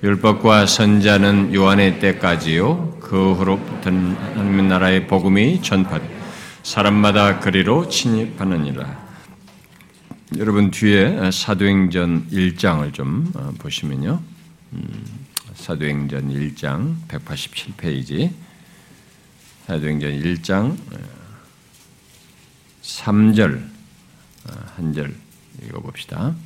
율법과 선자는 요한의 때까지요. 그 후로부터는 하나님 나라의 복음이 전파돼 사람마다 그리로 침입하느니라. 여러분 뒤에 사도행전 1장을 좀 어, 보시면요. 음, 사도행전 1장 187페이지 사도행전 1장 3절 어, 한절 읽어봅시다.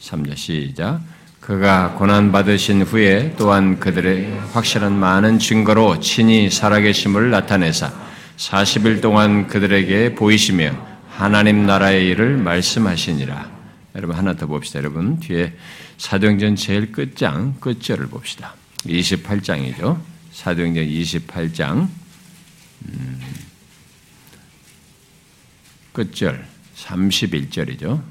3절 시작 그가 고난받으신 후에 또한 그들의 확실한 많은 증거로 친히 살아계심을 나타내사 40일 동안 그들에게 보이시며 하나님 나라의 일을 말씀하시니라. 여러분 하나 더 봅시다. 여러분 뒤에 사도행전 제일 끝장 끝절을 봅시다. 28장이죠. 사도행전 28장 음, 끝절 31절이죠.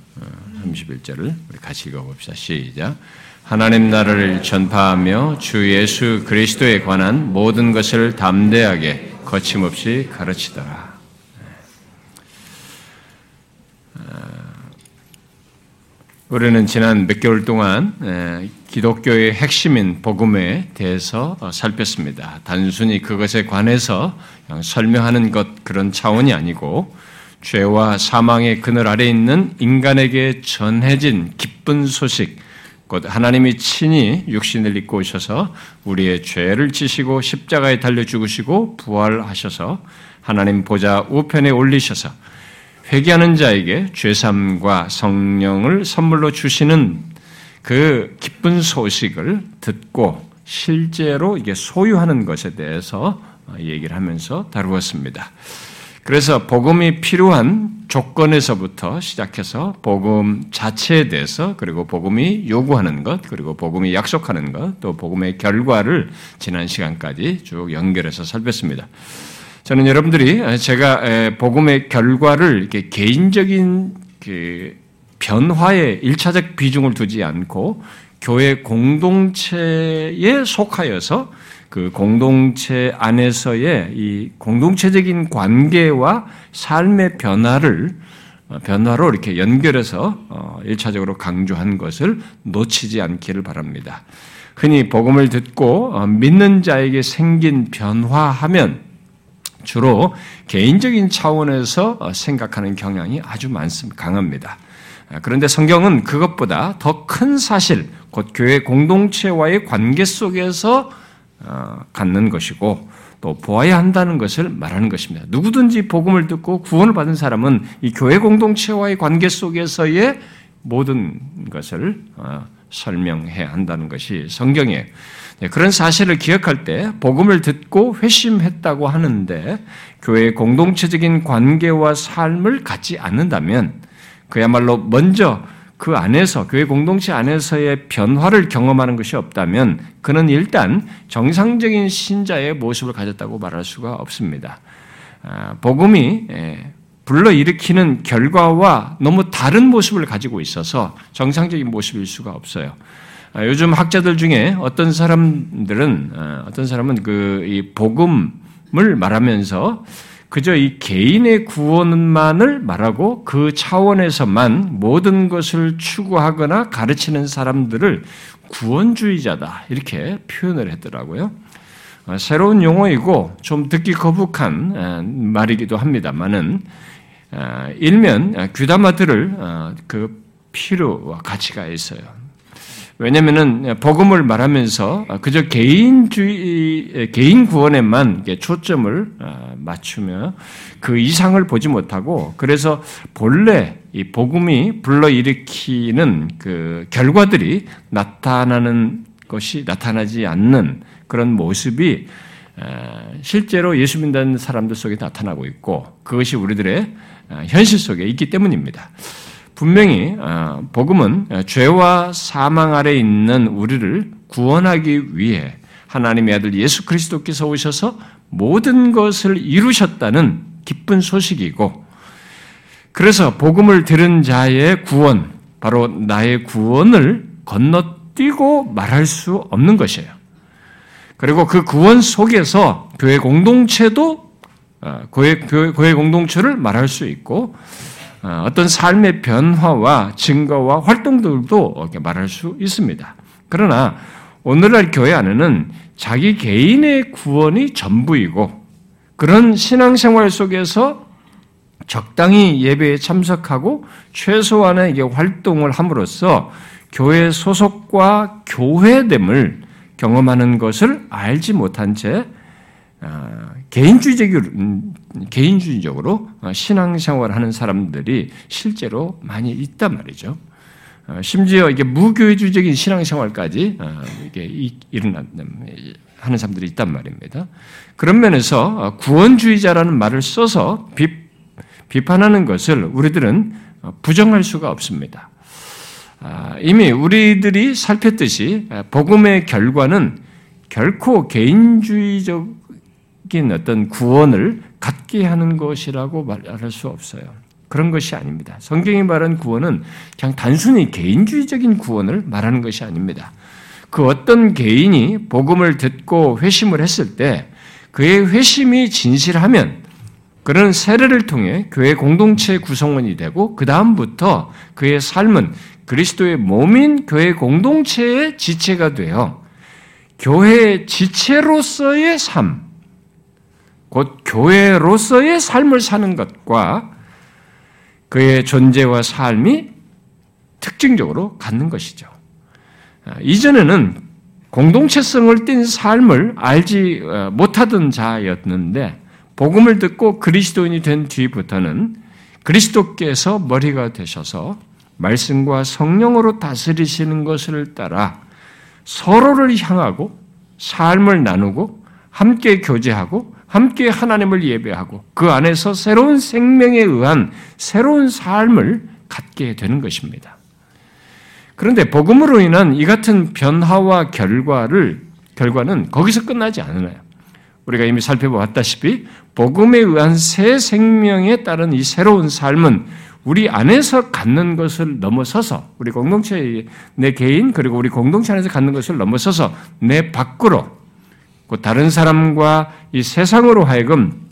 31절을 어, 우리 같이 읽어봅시다. 시작. 하나님 나라를 전파하며 주 예수 그리스도에 관한 모든 것을 담대하게 거침없이 가르치더라. 어, 우리는 지난 몇 개월 동안 기독교의 핵심인 복음에 대해서 살폈습니다. 단순히 그것에 관해서 설명하는 것 그런 차원이 아니고 죄와 사망의 그늘 아래 있는 인간에게 전해진 기쁜 소식, 곧 하나님이 친히 육신을 입고 오셔서 우리의 죄를 지시고 십자가에 달려 죽으시고 부활하셔서 하나님 보좌 우편에 올리셔서 회개하는 자에게 죄삼과 성령을 선물로 주시는 그 기쁜 소식을 듣고 실제로 이게 소유하는 것에 대해서 얘기를 하면서 다루었습니다. 그래서 복음이 필요한 조건에서부터 시작해서 복음 자체에 대해서 그리고 복음이 요구하는 것 그리고 복음이 약속하는 것 또 복음의 결과를 지난 시간까지 쭉 연결해서 살폈습니다. 저는 여러분들이 제가 복음의 결과를 이렇게 개인적인 그 변화에 일차적 비중을 두지 않고 교회 공동체에 속하여서 그 공동체 안에서의 이 공동체적인 관계와 삶의 변화를 어, 변화로 이렇게 연결해서 어, 일차적으로 강조한 것을 놓치지 않기를 바랍니다. 흔히 복음을 듣고 어, 믿는 자에게 생긴 변화하면 주로 개인적인 차원에서 생각하는 경향이 아주 많습니다. 강합니다. 그런데 성경은 그것보다 더 큰 사실, 곧 교회 공동체와의 관계 속에서 어, 갖는 것이고 또 보아야 한다는 것을 말하는 것입니다. 누구든지 복음을 듣고 구원을 받은 사람은 이 교회 공동체와의 관계 속에서의 모든 것을 어, 설명해야 한다는 것이 성경이에요. 네, 그런 사실을 기억할 때 복음을 듣고 회심했다고 하는데 교회의 공동체적인 관계와 삶을 갖지 않는다면 그야말로 먼저 그 안에서 교회 공동체 안에서의 변화를 경험하는 것이 없다면 그는 일단 정상적인 신자의 모습을 가졌다고 말할 수가 없습니다. 아, 복음이 예, 불러일으키는 결과와 너무 다른 모습을 가지고 있어서 정상적인 모습일 수가 없어요. 아, 요즘 학자들 중에 어떤 사람들은 아, 어떤 사람은 그 복음을 말하면서 그저 이 개인의 구원만을 말하고 그 차원에서만 모든 것을 추구하거나 가르치는 사람들을 구원주의자다 이렇게 표현을 했더라고요. 어, 새로운 용어이고 좀 듣기 거북한 어, 말이기도 합니다만은 어, 일면 귀담아 들을 그 필요와 가치가 있어요. 왜냐면은 복음을 말하면서 그저 개인주의, 개인 구원에만 초점을 어, 맞추며 그 이상을 보지 못하고 그래서 본래 이 복음이 불러일으키는 그 결과들이 나타나는 것이 나타나지 않는 그런 모습이 어, 실제로 예수 믿는 사람들 속에 나타나고 있고 그것이 우리들의 어, 현실 속에 있기 때문입니다. 분명히 어, 복음은 죄와 사망 아래 있는 우리를 구원하기 위해 하나님의 아들 예수 그리스도께서 오셔서 모든 것을 이루셨다는 기쁜 소식이고 그래서 복음을 들은 자의 구원, 바로 나의 구원을 건너뛰고 말할 수 없는 것이에요. 그리고 그 구원 속에서 교회 공동체도 어, 교회, 교회 공동체를 말할 수 있고 어, 어떤 삶의 변화와 증거와 활동들도 말할 수 있습니다. 그러나 오늘날 교회 안에는 자기 개인의 구원이 전부이고 그런 신앙생활 속에서 적당히 예배에 참석하고 최소한의 이게 활동을 함으로써 교회 소속과 교회됨을 경험하는 것을 알지 못한 채 아, 개인주의적으로, 음, 개인주의적으로 신앙생활하는 사람들이 실제로 많이 있단 말이죠. 어, 심지어 이게 무교회주의적인 신앙생활까지 어, 이게 일어나 하는 사람들이 있단 말입니다. 그런 면에서 어, 구원주의자라는 말을 써서 비, 비판하는 것을 우리들은 부정할 수가 없습니다. 아, 이미 우리들이 살폈듯이 복음의 결과는 결코 개인주의적 인 어떤 구원을 갖게 하는 것이라고 말할 수 없어요. 그런 것이 아닙니다. 성경이 말한 구원은 그냥 단순히 개인주의적인 구원을 말하는 것이 아닙니다. 그 어떤 개인이 복음을 듣고 회심을 했을 때 그의 회심이 진실하면 그런 세례를 통해 교회 공동체 구성원이 되고 그 다음부터 그의 삶은 그리스도의 몸인 교회 공동체의 지체가 되어 교회 지체로서의 삶, 곧 교회로서의 삶을 사는 것과 그의 존재와 삶이 특징적으로 갖는 것이죠. 아, 이전에는 공동체성을 띤 삶을 알지 어, 못하던 자였는데 복음을 듣고 그리스도인이 된 뒤부터는 그리스도께서 머리가 되셔서 말씀과 성령으로 다스리시는 것을 따라 서로를 향하고 삶을 나누고 함께 교제하고 함께 하나님을 예배하고 그 안에서 새로운 생명에 의한 새로운 삶을 갖게 되는 것입니다. 그런데 복음으로 인한 이 같은 변화와 결과를 결과는 거기서 끝나지 않아요. 우리가 이미 살펴보았다시피 복음에 의한 새 생명에 따른 이 새로운 삶은 우리 안에서 갖는 것을 넘어서서 우리 공동체 내 개인 그리고 우리 공동체 안에서 갖는 것을 넘어서서 내 밖으로 그 다른 사람과 이 세상으로 하여금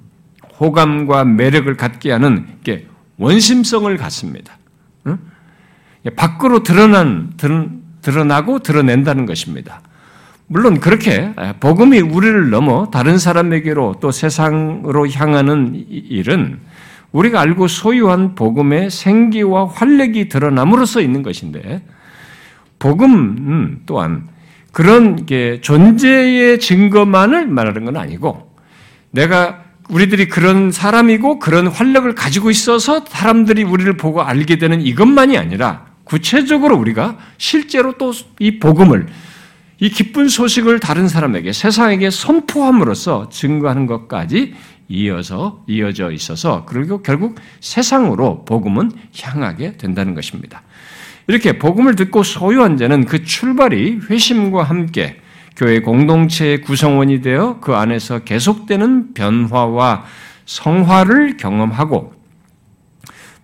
호감과 매력을 갖게 하는 게 원심성을 갖습니다. 밖으로 드러난 드러나고 드러낸다는 것입니다. 물론 그렇게 복음이 우리를 넘어 다른 사람에게로 또 세상으로 향하는 일은 우리가 알고 소유한 복음의 생기와 활력이 드러남으로써 있는 것인데 복음 또한 그런 게 존재의 증거만을 말하는 건 아니고 내가 우리들이 그런 사람이고 그런 활력을 가지고 있어서 사람들이 우리를 보고 알게 되는 이것만이 아니라 구체적으로 우리가 실제로 또 이 복음을 이 기쁜 소식을 다른 사람에게 세상에게 선포함으로써 증거하는 것까지 이어서 이어져 있어서 그리고 결국 세상으로 복음은 향하게 된다는 것입니다. 이렇게 복음을 듣고 소유한 자는 그 출발이 회심과 함께 교회 공동체의 구성원이 되어 그 안에서 계속되는 변화와 성화를 경험하고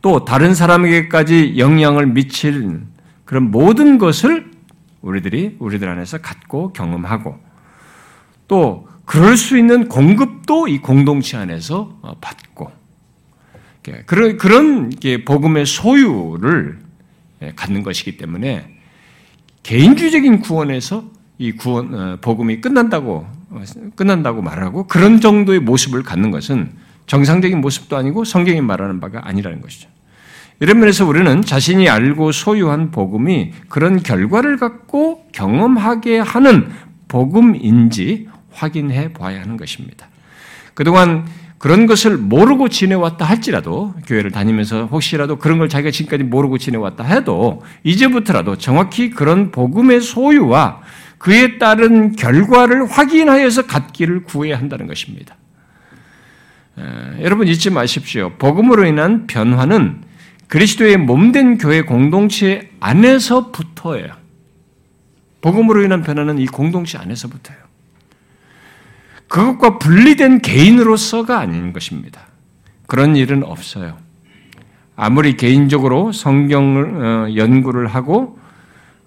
또 다른 사람에게까지 영향을 미칠 그런 모든 것을 우리들이 우리들 안에서 갖고 경험하고 또 그럴 수 있는 공급도 이 공동체 안에서 받고. 그런 그런 복음의 소유를 예, 갖는 것이기 때문에 개인주의적인 구원에서 이 구원 어, 복음이 끝난다고 어, 끝난다고 말하고 그런 정도의 모습을 갖는 것은 정상적인 모습도 아니고 성경이 말하는 바가 아니라는 것이죠. 이런 면에서 우리는 자신이 알고 소유한 복음이 그런 결과를 갖고 경험하게 하는 복음인지 확인해 봐야 하는 것입니다. 그동안 그런 것을 모르고 지내왔다 할지라도 교회를 다니면서 혹시라도 그런 걸 자기가 지금까지 모르고 지내왔다 해도 이제부터라도 정확히 그런 복음의 소유와 그에 따른 결과를 확인하여서 갖기를 구해야 한다는 것입니다. 에, 여러분 잊지 마십시오. 복음으로 인한 변화는 그리스도의 몸된 교회 공동체 안에서부터예요. 복음으로 인한 변화는 이 공동체 안에서부터예요. 그것과 분리된 개인으로서가 아닌 것입니다. 그런 일은 없어요. 아무리 개인적으로 성경을 어, 연구를 하고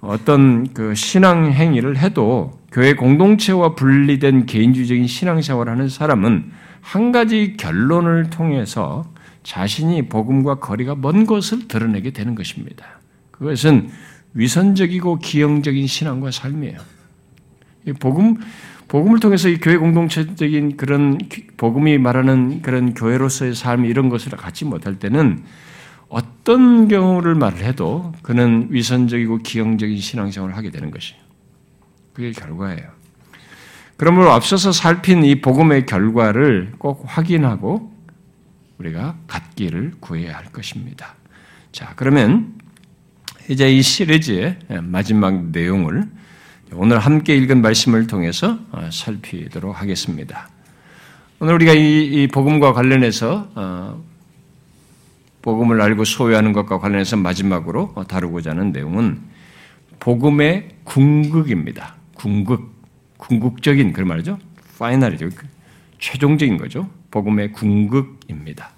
어떤 그 신앙 행위를 해도 교회 공동체와 분리된 개인주의적인 신앙생활을 하는 사람은 한 가지 결론을 통해서 자신이 복음과 거리가 먼 것을 드러내게 되는 것입니다. 그것은 위선적이고 기형적인 신앙과 삶이에요. 복음 복음을 통해서 이 교회 공동체적인 그런 복음이 말하는 그런 교회로서의 삶 이런 것을 갖지 못할 때는 어떤 경우를 말을 해도 그는 위선적이고 기형적인 신앙생활을 하게 되는 것이에요. 그게 결과예요. 그러므로 앞서서 살핀 이 복음의 결과를 꼭 확인하고 우리가 갖기를 구해야 할 것입니다. 자, 그러면 이제 이 시리즈의 마지막 내용을 오늘 함께 읽은 말씀을 통해서 어, 살피도록 하겠습니다. 오늘 우리가 이, 이 복음과 관련해서 어, 복음을 알고 소유하는 것과 관련해서 마지막으로 다루고자 하는 내용은 복음의 궁극입니다. 궁극, 궁극적인 그런 말이죠. 파이널이죠. 최종적인 거죠. 복음의 궁극입니다.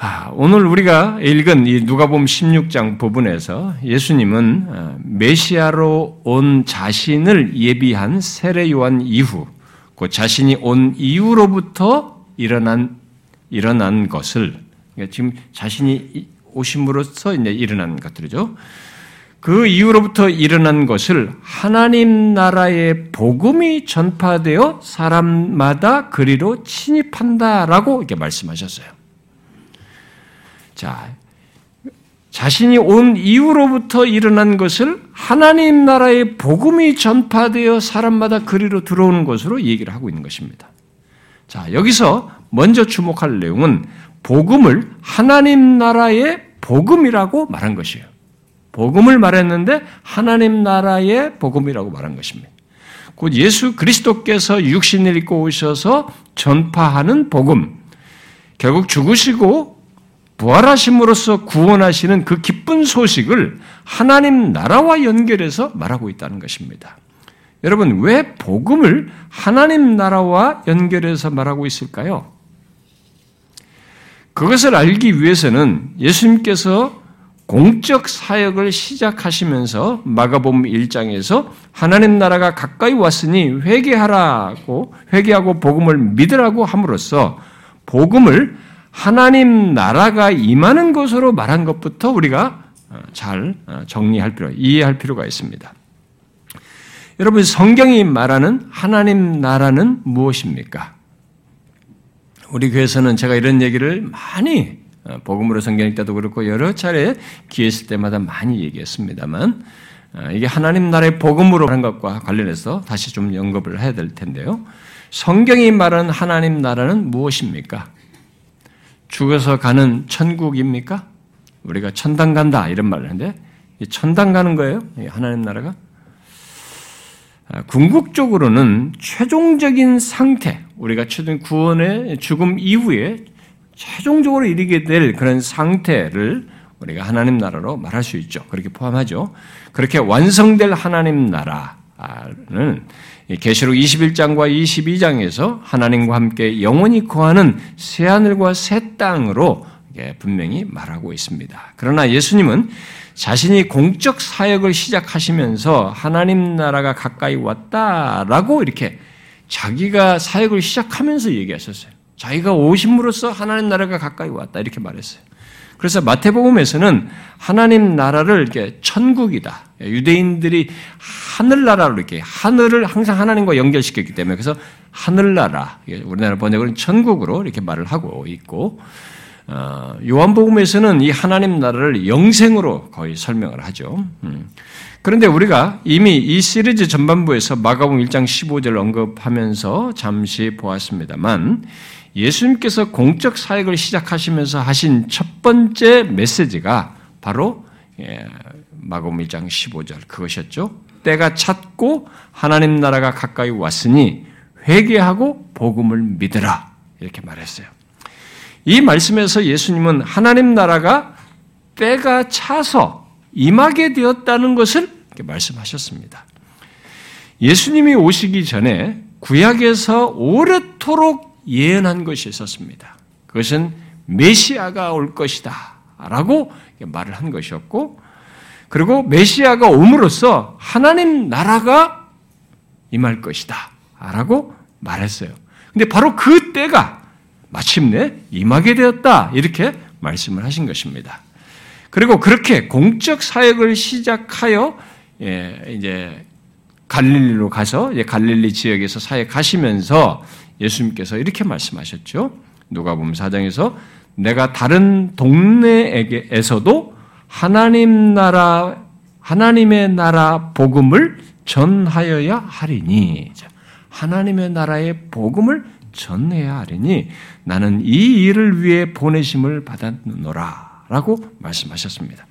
아, 오늘 우리가 읽은 이 누가복음 16장 부분에서 예수님은 어, 메시아로 온 자신을 예비한 세례 요한 이후 그 자신이 온 이후로부터 일어난 일어난 것을 그러니까 지금 자신이 오심으로써 이제 일어난 것들이죠. 그 이후로부터 일어난 것을 하나님 나라의 복음이 전파되어 사람마다 그리로 침입한다라고 이렇게 말씀하셨어요. 자, 자신이 온 이후로부터 일어난 것을 하나님 나라의 복음이 전파되어 사람마다 그리로 들어오는 것으로 얘기를 하고 있는 것입니다. 자, 여기서 먼저 주목할 내용은 복음을 하나님 나라의 복음이라고 말한 것이에요. 복음을 말했는데 하나님 나라의 복음이라고 말한 것입니다. 곧 예수 그리스도께서 육신을 입고 오셔서 전파하는 복음, 결국 죽으시고 부활하심으로써 구원하시는 그 기쁜 소식을 하나님 나라와 연결해서 말하고 있다는 것입니다. 여러분, 왜 복음을 하나님 나라와 연결해서 말하고 있을까요? 그것을 알기 위해서는 예수님께서 공적 사역을 시작하시면서 마가복음 1장에서 하나님 나라가 가까이 왔으니 회개하라고 회개하고 복음을 믿으라고 함으로써 복음을 하나님 나라가 임하는 것으로 말한 것부터 우리가 어, 잘 어, 정리할 필요, 이해할 필요가 있습니다. 여러분, 성경이 말하는 하나님 나라는 무엇입니까? 우리 교회에서는 제가 이런 얘기를 많이 어, 복음으로 성경 읽 때도 그렇고 여러 차례 기회 있을 때마다 많이 얘기했습니다만 이게 하나님 나라의 복음으로 하는 것과 관련해서 다시 좀 언급을 해야 될 텐데요. 성경이 말하는 하나님 나라는 무엇입니까? 죽어서 가는 천국입니까? 우리가 천당 간다 이런 말을 하는데 천당 가는 거예요? 하나님 나라가? 아, 궁극적으로는 최종적인 상태, 우리가 최종 구원의 죽음 이후에 최종적으로 이르게 될 그런 상태를 우리가 하나님 나라로 말할 수 있죠. 그렇게 포함하죠. 그렇게 완성될 하나님 나라는 계시록 21장과 22장에서 하나님과 함께 영원히 거하는 새 하늘과 새 땅으로 분명히 말하고 있습니다. 그러나 예수님은 자신이 공적 사역을 시작하시면서 하나님 나라가 가까이 왔다라고 이렇게 자기가 사역을 시작하면서 얘기하셨어요. 자기가 오심으로써 하나님 나라가 가까이 왔다 이렇게 말했어요. 그래서 마태복음에서는 하나님 나라를 이렇게 천국이다. 유대인들이 하늘나라로 이렇게 하늘을 항상 하나님과 연결시켰기 때문에 그래서 하늘나라, 우리나라 번역은 천국으로 이렇게 말을 하고 있고, 어, 요한복음에서는 이 하나님 나라를 영생으로 거의 설명을 하죠. 음. 그런데 우리가 이미 이 시리즈 전반부에서 마가복음 1장 15절 언급하면서 잠시 보았습니다만 예수님께서 공적 사역을 시작하시면서 하신 첫 번째 메시지가 바로 예, 마가복음 1장 15절 그것이었죠. 때가 찼고 하나님 나라가 가까이 왔으니 회개하고 복음을 믿으라 이렇게 말했어요. 이 말씀에서 예수님은 하나님 나라가 때가 차서 임하게 되었다는 것을 말씀하셨습니다. 예수님이 오시기 전에 구약에서 오래도록 예언한 것이 있었습니다. 그것은 메시아가 올 것이다. 라고 말을 한 것이었고, 그리고 메시아가 옴으로써 하나님 나라가 임할 것이다. 라고 말했어요. 근데 바로 그 때가 마침내 임하게 되었다. 이렇게 말씀을 하신 것입니다. 그리고 그렇게 공적 사역을 시작하여 예, 이제 갈릴리로 가서 갈릴리 지역에서 사역하시면서 예수님께서 이렇게 말씀하셨죠. 누가 보면 사장에서 내가 다른 동네에게서도 하나님 나라 하나님의 나라 복음을 전하여야 하리니 하나님의 나라의 복음을 전해야 하리니 나는 이 일을 위해 보내심을 받았노라라고 말씀하셨습니다.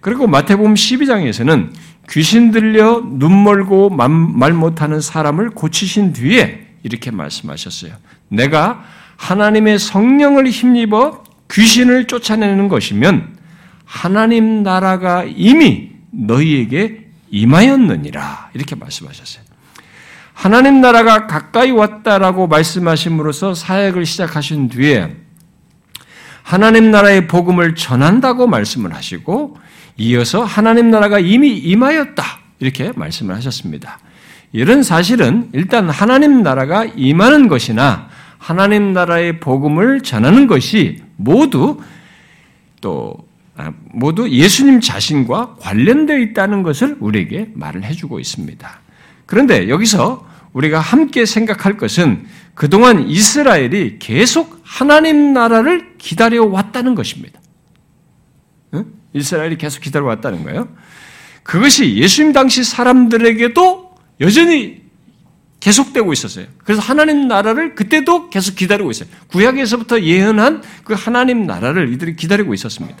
그리고 마태복음 12장에서는 귀신 들려 눈 멀고 말 못하는 사람을 고치신 뒤에 이렇게 말씀하셨어요. 내가 하나님의 성령을 힘입어 귀신을 쫓아내는 것이면 하나님 나라가 이미 너희에게 임하였느니라. 이렇게 말씀하셨어요. 하나님 나라가 가까이 왔다라고 말씀하심으로써 사역을 시작하신 뒤에 하나님 나라의 복음을 전한다고 말씀을 하시고 이어서 하나님 나라가 이미 임하였다. 이렇게 말씀을 하셨습니다. 이런 사실은 일단 하나님 나라가 임하는 것이나 하나님 나라의 복음을 전하는 것이 모두 또 아, 모두 예수님 자신과 관련되어 있다는 것을 우리에게 말을 해주고 있습니다. 그런데 여기서 우리가 함께 생각할 것은 그동안 이스라엘이 계속 하나님 나라를 기다려 왔다는 것입니다. 이스라엘이 계속 기다려 왔다는 거예요. 그것이 예수님 당시 사람들에게도 여전히 계속되고 있었어요. 그래서 하나님 나라를 그때도 계속 기다리고 있어요. 구약에서부터 예언한 그 하나님 나라를 이들이 기다리고 있었습니다.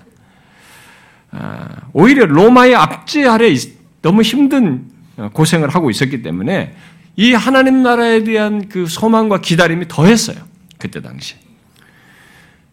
아, 오히려 로마의 압제 아래 너무 힘든 고생을 하고 있었기 때문에 이 하나님 나라에 대한 그 소망과 기다림이 더했어요. 그때 당시.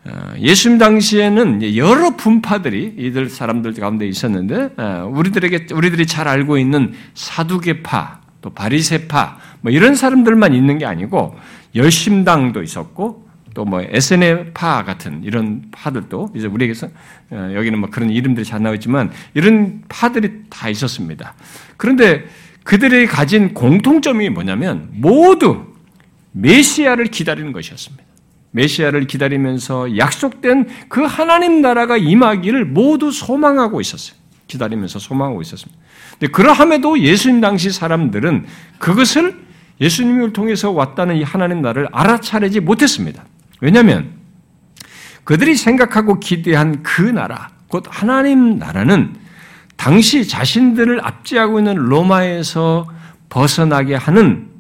어, 예수님 당시에는 여러 분파들이 이들 사람들 가운데 있었는데 어, 우리들에게 우리들이 잘 알고 있는 사두개파, 또 바리세파 뭐 이런 사람들만 있는 게 아니고 열심당도 있었고 또뭐 에스네파 같은 이런 파들도 이제 우리에게서 어, 여기는 뭐 그런 이름들이 잘 나오지만 이런 파들이 다 있었습니다. 그런데 그들이 가진 공통점이 뭐냐면 모두 메시아를 기다리는 것이었습니다. 메시아를 기다리면서 약속된 그 하나님 나라가 임하기를 모두 소망하고 있었어요. 기다리면서 소망하고 있었습니다. 근데 그러함에도 예수님 당시 사람들은 그것을 예수님을 통해서 왔다는 이 하나님 나라를 알아차리지 못했습니다. 왜냐하면 그들이 생각하고 기대한 그 나라, 곧 하나님 나라는 당시 자신들을 압제하고 있는 로마에서 벗어나게 하는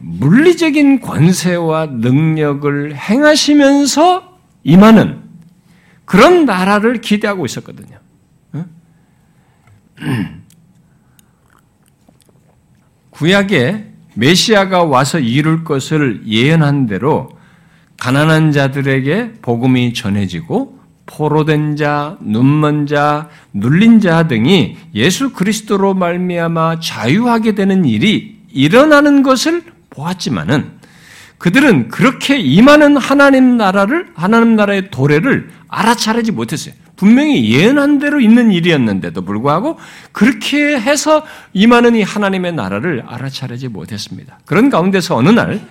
물리적인 권세와 능력을 행하시면서 임하는 그런 나라를 기대하고 있었거든요. 구약에 메시아가 와서 이룰 것을 예언한 대로 가난한 자들에게 복음이 전해지고 포로된 자, 눈먼 자, 눌린 자 등이 예수 그리스도로 말미암아 자유하게 되는 일이 일어나는 것을 보았지만은 그들은 그렇게 임하는 하나님 나라를 하나님 나라의 도래를 알아차리지 못했어요. 분명히 예언한 대로 있는 일이었는데도 불구하고 그렇게 해서 임하는 이 하나님의 나라를 알아차리지 못했습니다. 그런 가운데서 어느 날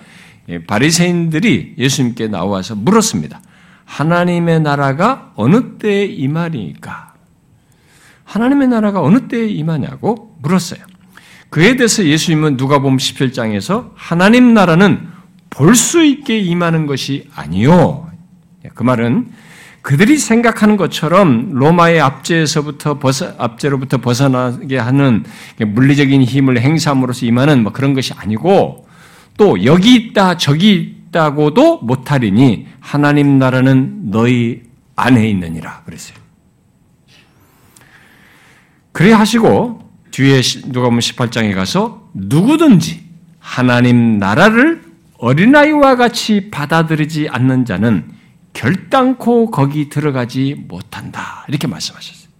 바리새인들이 예수님께 나와서 물었습니다. 하나님의 나라가 어느 때에 임하니까? 하나님의 나라가 어느 때에 임하냐고 물었어요. 그에 대해서 예수님은 누가복음 17장에서 하나님 나라는 볼 수 있게 임하는 것이 아니요. 그 말은 그들이 생각하는 것처럼 로마의 압제에서부터 벗어, 압제로부터 벗어나게 하는 물리적인 힘을 행사함으로써 임하는 뭐 그런 것이 아니고 또 여기 있다 저기 있다고도 못하리니 하나님 나라는 너희 안에 있느니라 그랬어요. 그래 하시고 뒤에 누가 보면 18장에 가서 누구든지 하나님 나라를 어린아이와 같이 받아들이지 않는 자는 결단코 거기 들어가지 못한다. 이렇게 말씀하셨어요.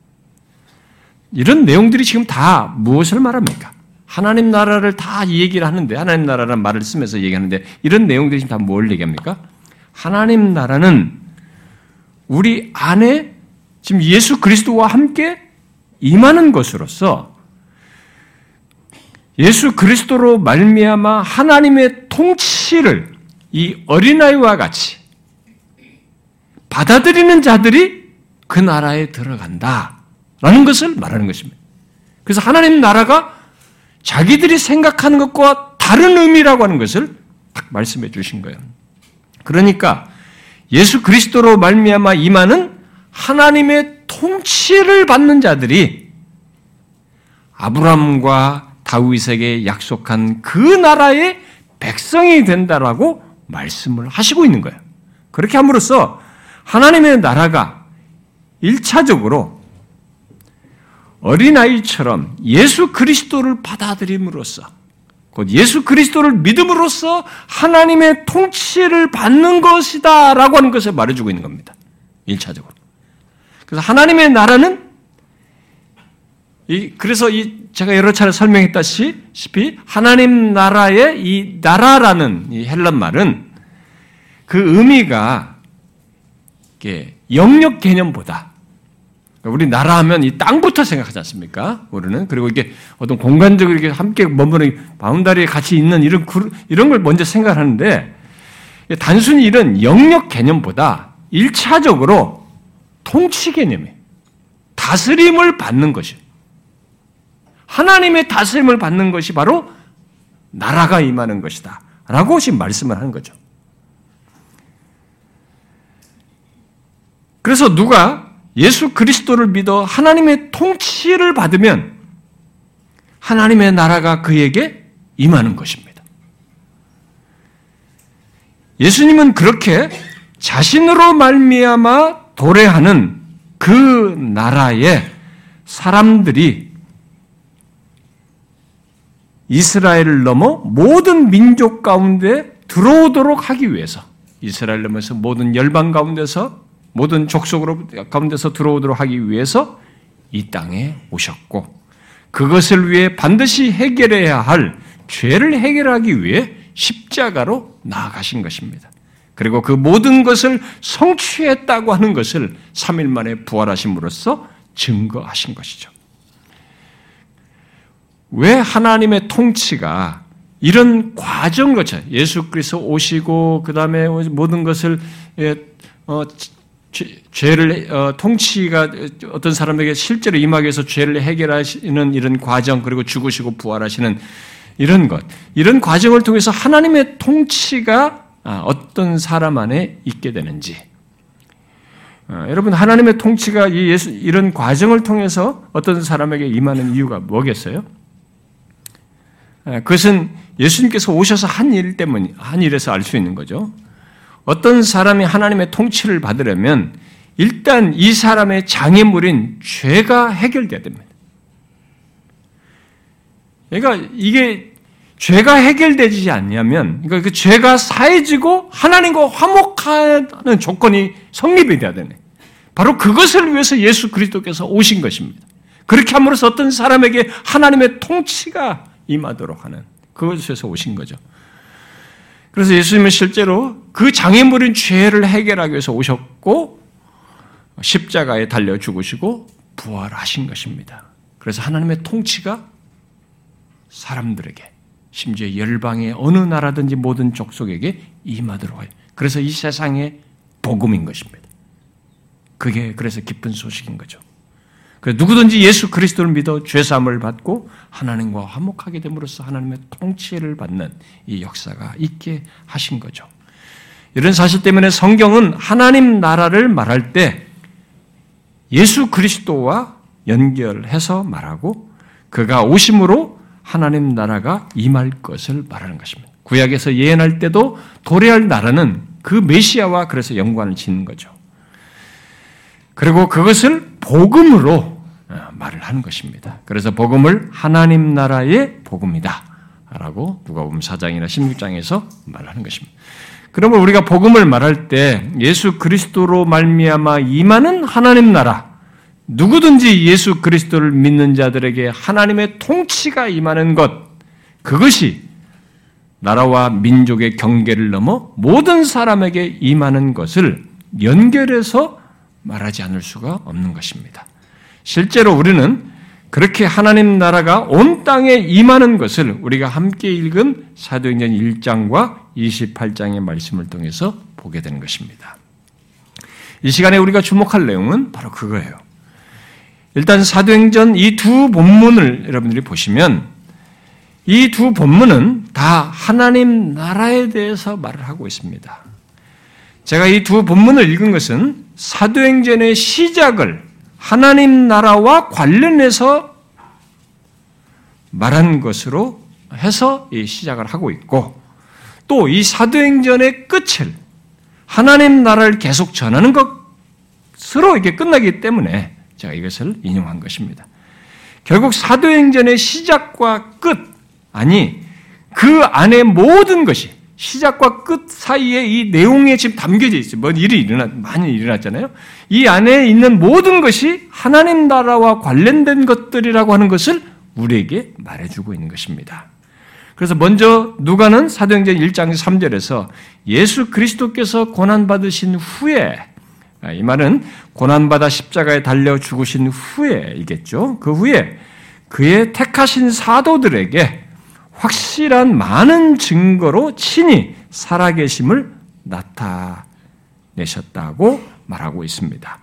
이런 내용들이 지금 다 무엇을 말합니까? 하나님 나라를 다 얘기를 하는데, 하나님 나라라는 말을 쓰면서 얘기하는데, 이런 내용들이 지금 다 뭘 얘기합니까? 하나님 나라는 우리 안에 지금 예수 그리스도와 함께 임하는 것으로서 예수 그리스도로 말미암아 하나님의 통치를 이 어린아이와 같이 받아들이는 자들이 그 나라에 들어간다 라는 것을 말하는 것입니다. 그래서 하나님 나라가 자기들이 생각하는 것과 다른 의미라고 하는 것을 딱 말씀해 주신 거예요. 그러니까 예수 그리스도로 말미암아 임하는 하나님의 통치를 받는 자들이 아브라함과 다윗에게 약속한 그 나라의 백성이 된다라고 말씀을 하시고 있는 거예요. 그렇게 함으로써 하나님의 나라가 1차적으로 어린아이처럼 예수 그리스도를 받아들임으로써 곧 예수 그리스도를 믿음으로써 하나님의 통치를 받는 것이다 라고 하는 것을 말해주고 있는 겁니다. 1차적으로. 그래서 하나님의 나라는 이, 그래서 이, 제가 여러 차례 설명했다시피, 하나님 나라의 이 나라라는 이 헬란 말은 그 의미가, 영역 개념보다 우리 나라 하면 이 땅부터 생각하지 않습니까? 우리는. 그리고 이게 어떤 공간적으로 이렇게 함께 머무는 바운다리에 같이 있는 이런, 이런 걸 먼저 생각하는데, 단순히 이런 영역 개념보다 1차적으로 통치 개념이 다스림을 받는 것이 하나님의 다스림을 받는 것이 바로 나라가 임하는 것이다. 라고 지금 말씀을 하는 거죠. 그래서 누가 예수 그리스도를 믿어 하나님의 통치를 받으면 하나님의 나라가 그에게 임하는 것입니다. 예수님은 그렇게 자신으로 말미암아 도래하는 그 나라의 사람들이 이스라엘을 넘어 모든 민족 가운데 들어오도록 하기 위해서 이스라엘 넘어서 모든 열방 가운데서 모든 족속으로 가운데서 들어오도록 하기 위해서 이 땅에 오셨고 그것을 위해 반드시 해결해야 할 죄를 해결하기 위해 십자가로 나아가신 것입니다. 그리고 그 모든 것을 성취했다고 하는 것을 3일 만에 부활하심으로써 증거하신 것이죠. 왜 하나님의 통치가 이런 과정 거죠. 예수 그리스도 오시고 그 다음에 모든 것을 예, 어, 죄를 어, 통치가 어떤 사람에게 실제로 임하기 위해서 죄를 해결하시는 이런 과정 그리고 죽으시고 부활하시는 이런 것 이런 과정을 통해서 하나님의 통치가 아, 어떤 사람 안에 있게 되는지 어, 여러분 하나님의 통치가 이 예수 이런 과정을 통해서 어떤 사람에게 임하는 이유가 뭐겠어요? 아, 그것은 예수님께서 오셔서 한 일 때문 한 일에서 알 수 있는 거죠. 어떤 사람이 하나님의 통치를 받으려면 일단 이 사람의 장애물인 죄가 해결돼야 됩니다. 그러니까 이게 죄가 해결되지 않냐면, 그러니까 그 죄가 사해지고 하나님과 화목하는 조건이 성립이 돼야 되네. 바로 그것을 위해서 예수 그리스도께서 오신 것입니다. 그렇게 함으로써 어떤 사람에게 하나님의 통치가 임하도록 하는 그것을 위해서 오신 거죠. 그래서 예수님은 실제로 그 장애물인 죄를 해결하기 위해서 오셨고 십자가에 달려 죽으시고 부활하신 것입니다. 그래서 하나님의 통치가 사람들에게 심지어 열방의 어느 나라든지 모든 족속에게 임하도록 해요. 그래서 이 세상의 복음인 것입니다. 그게 그래서 기쁜 소식인 거죠. 누구든지 예수 그리스도를 믿어 죄사함을 받고 하나님과 화목하게 됨으로써 하나님의 통치를 받는 이 역사가 있게 하신 거죠. 이런 사실 때문에 성경은 하나님 나라를 말할 때 예수 그리스도와 연결해서 말하고 그가 오심으로 하나님 나라가 임할 것을 말하는 것입니다. 구약에서 예언할 때도 도래할 나라는 그 메시아와 그래서 연관을 짓는 거죠. 그리고 그것을 복음으로 어, 말을 하는 것입니다. 그래서 복음을 하나님 나라의 복음이다. 라고 누가복음 4장이나 16장에서 말하는 것입니다. 그러면 우리가 복음을 말할 때 예수 그리스도로 말미암아 임하는 하나님 나라 누구든지 예수 그리스도를 믿는 자들에게 하나님의 통치가 임하는 것 그것이 나라와 민족의 경계를 넘어 모든 사람에게 임하는 것을 연결해서 말하지 않을 수가 없는 것입니다. 실제로 우리는 그렇게 하나님 나라가 온 땅에 임하는 것을 우리가 함께 읽은 사도행전 1장과 28장의 말씀을 통해서 보게 되는 것입니다. 이 시간에 우리가 주목할 내용은 바로 그거예요. 일단 사도행전 이 두 본문을 여러분들이 보시면 이 두 본문은 다 하나님 나라에 대해서 말을 하고 있습니다. 제가 이 두 본문을 읽은 것은 사도행전의 시작을 하나님 나라와 관련해서 말한 것으로 해서 시작을 하고 있고 또 이 사도행전의 끝을 하나님 나라를 계속 전하는 것으로 이게 끝나기 때문에 제가 이것을 인용한 것입니다. 결국 사도행전의 시작과 끝, 아니, 그 안에 모든 것이, 시작과 끝 사이에 이 내용에 지금 담겨져 있어요. 뭔 일이 일어나, 많이 일어났잖아요. 이 안에 있는 모든 것이 하나님 나라와 관련된 것들이라고 하는 것을 우리에게 말해주고 있는 것입니다. 그래서 먼저 누가는 사도행전 1장 3절에서 예수 그리스도께서 고난받으신 후에 아, 이 말은 고난받아 십자가에 달려 죽으신 후에이겠죠. 그 후에 그의 택하신 사도들에게 확실한 많은 증거로 친히 살아계심을 나타내셨다고 말하고 있습니다.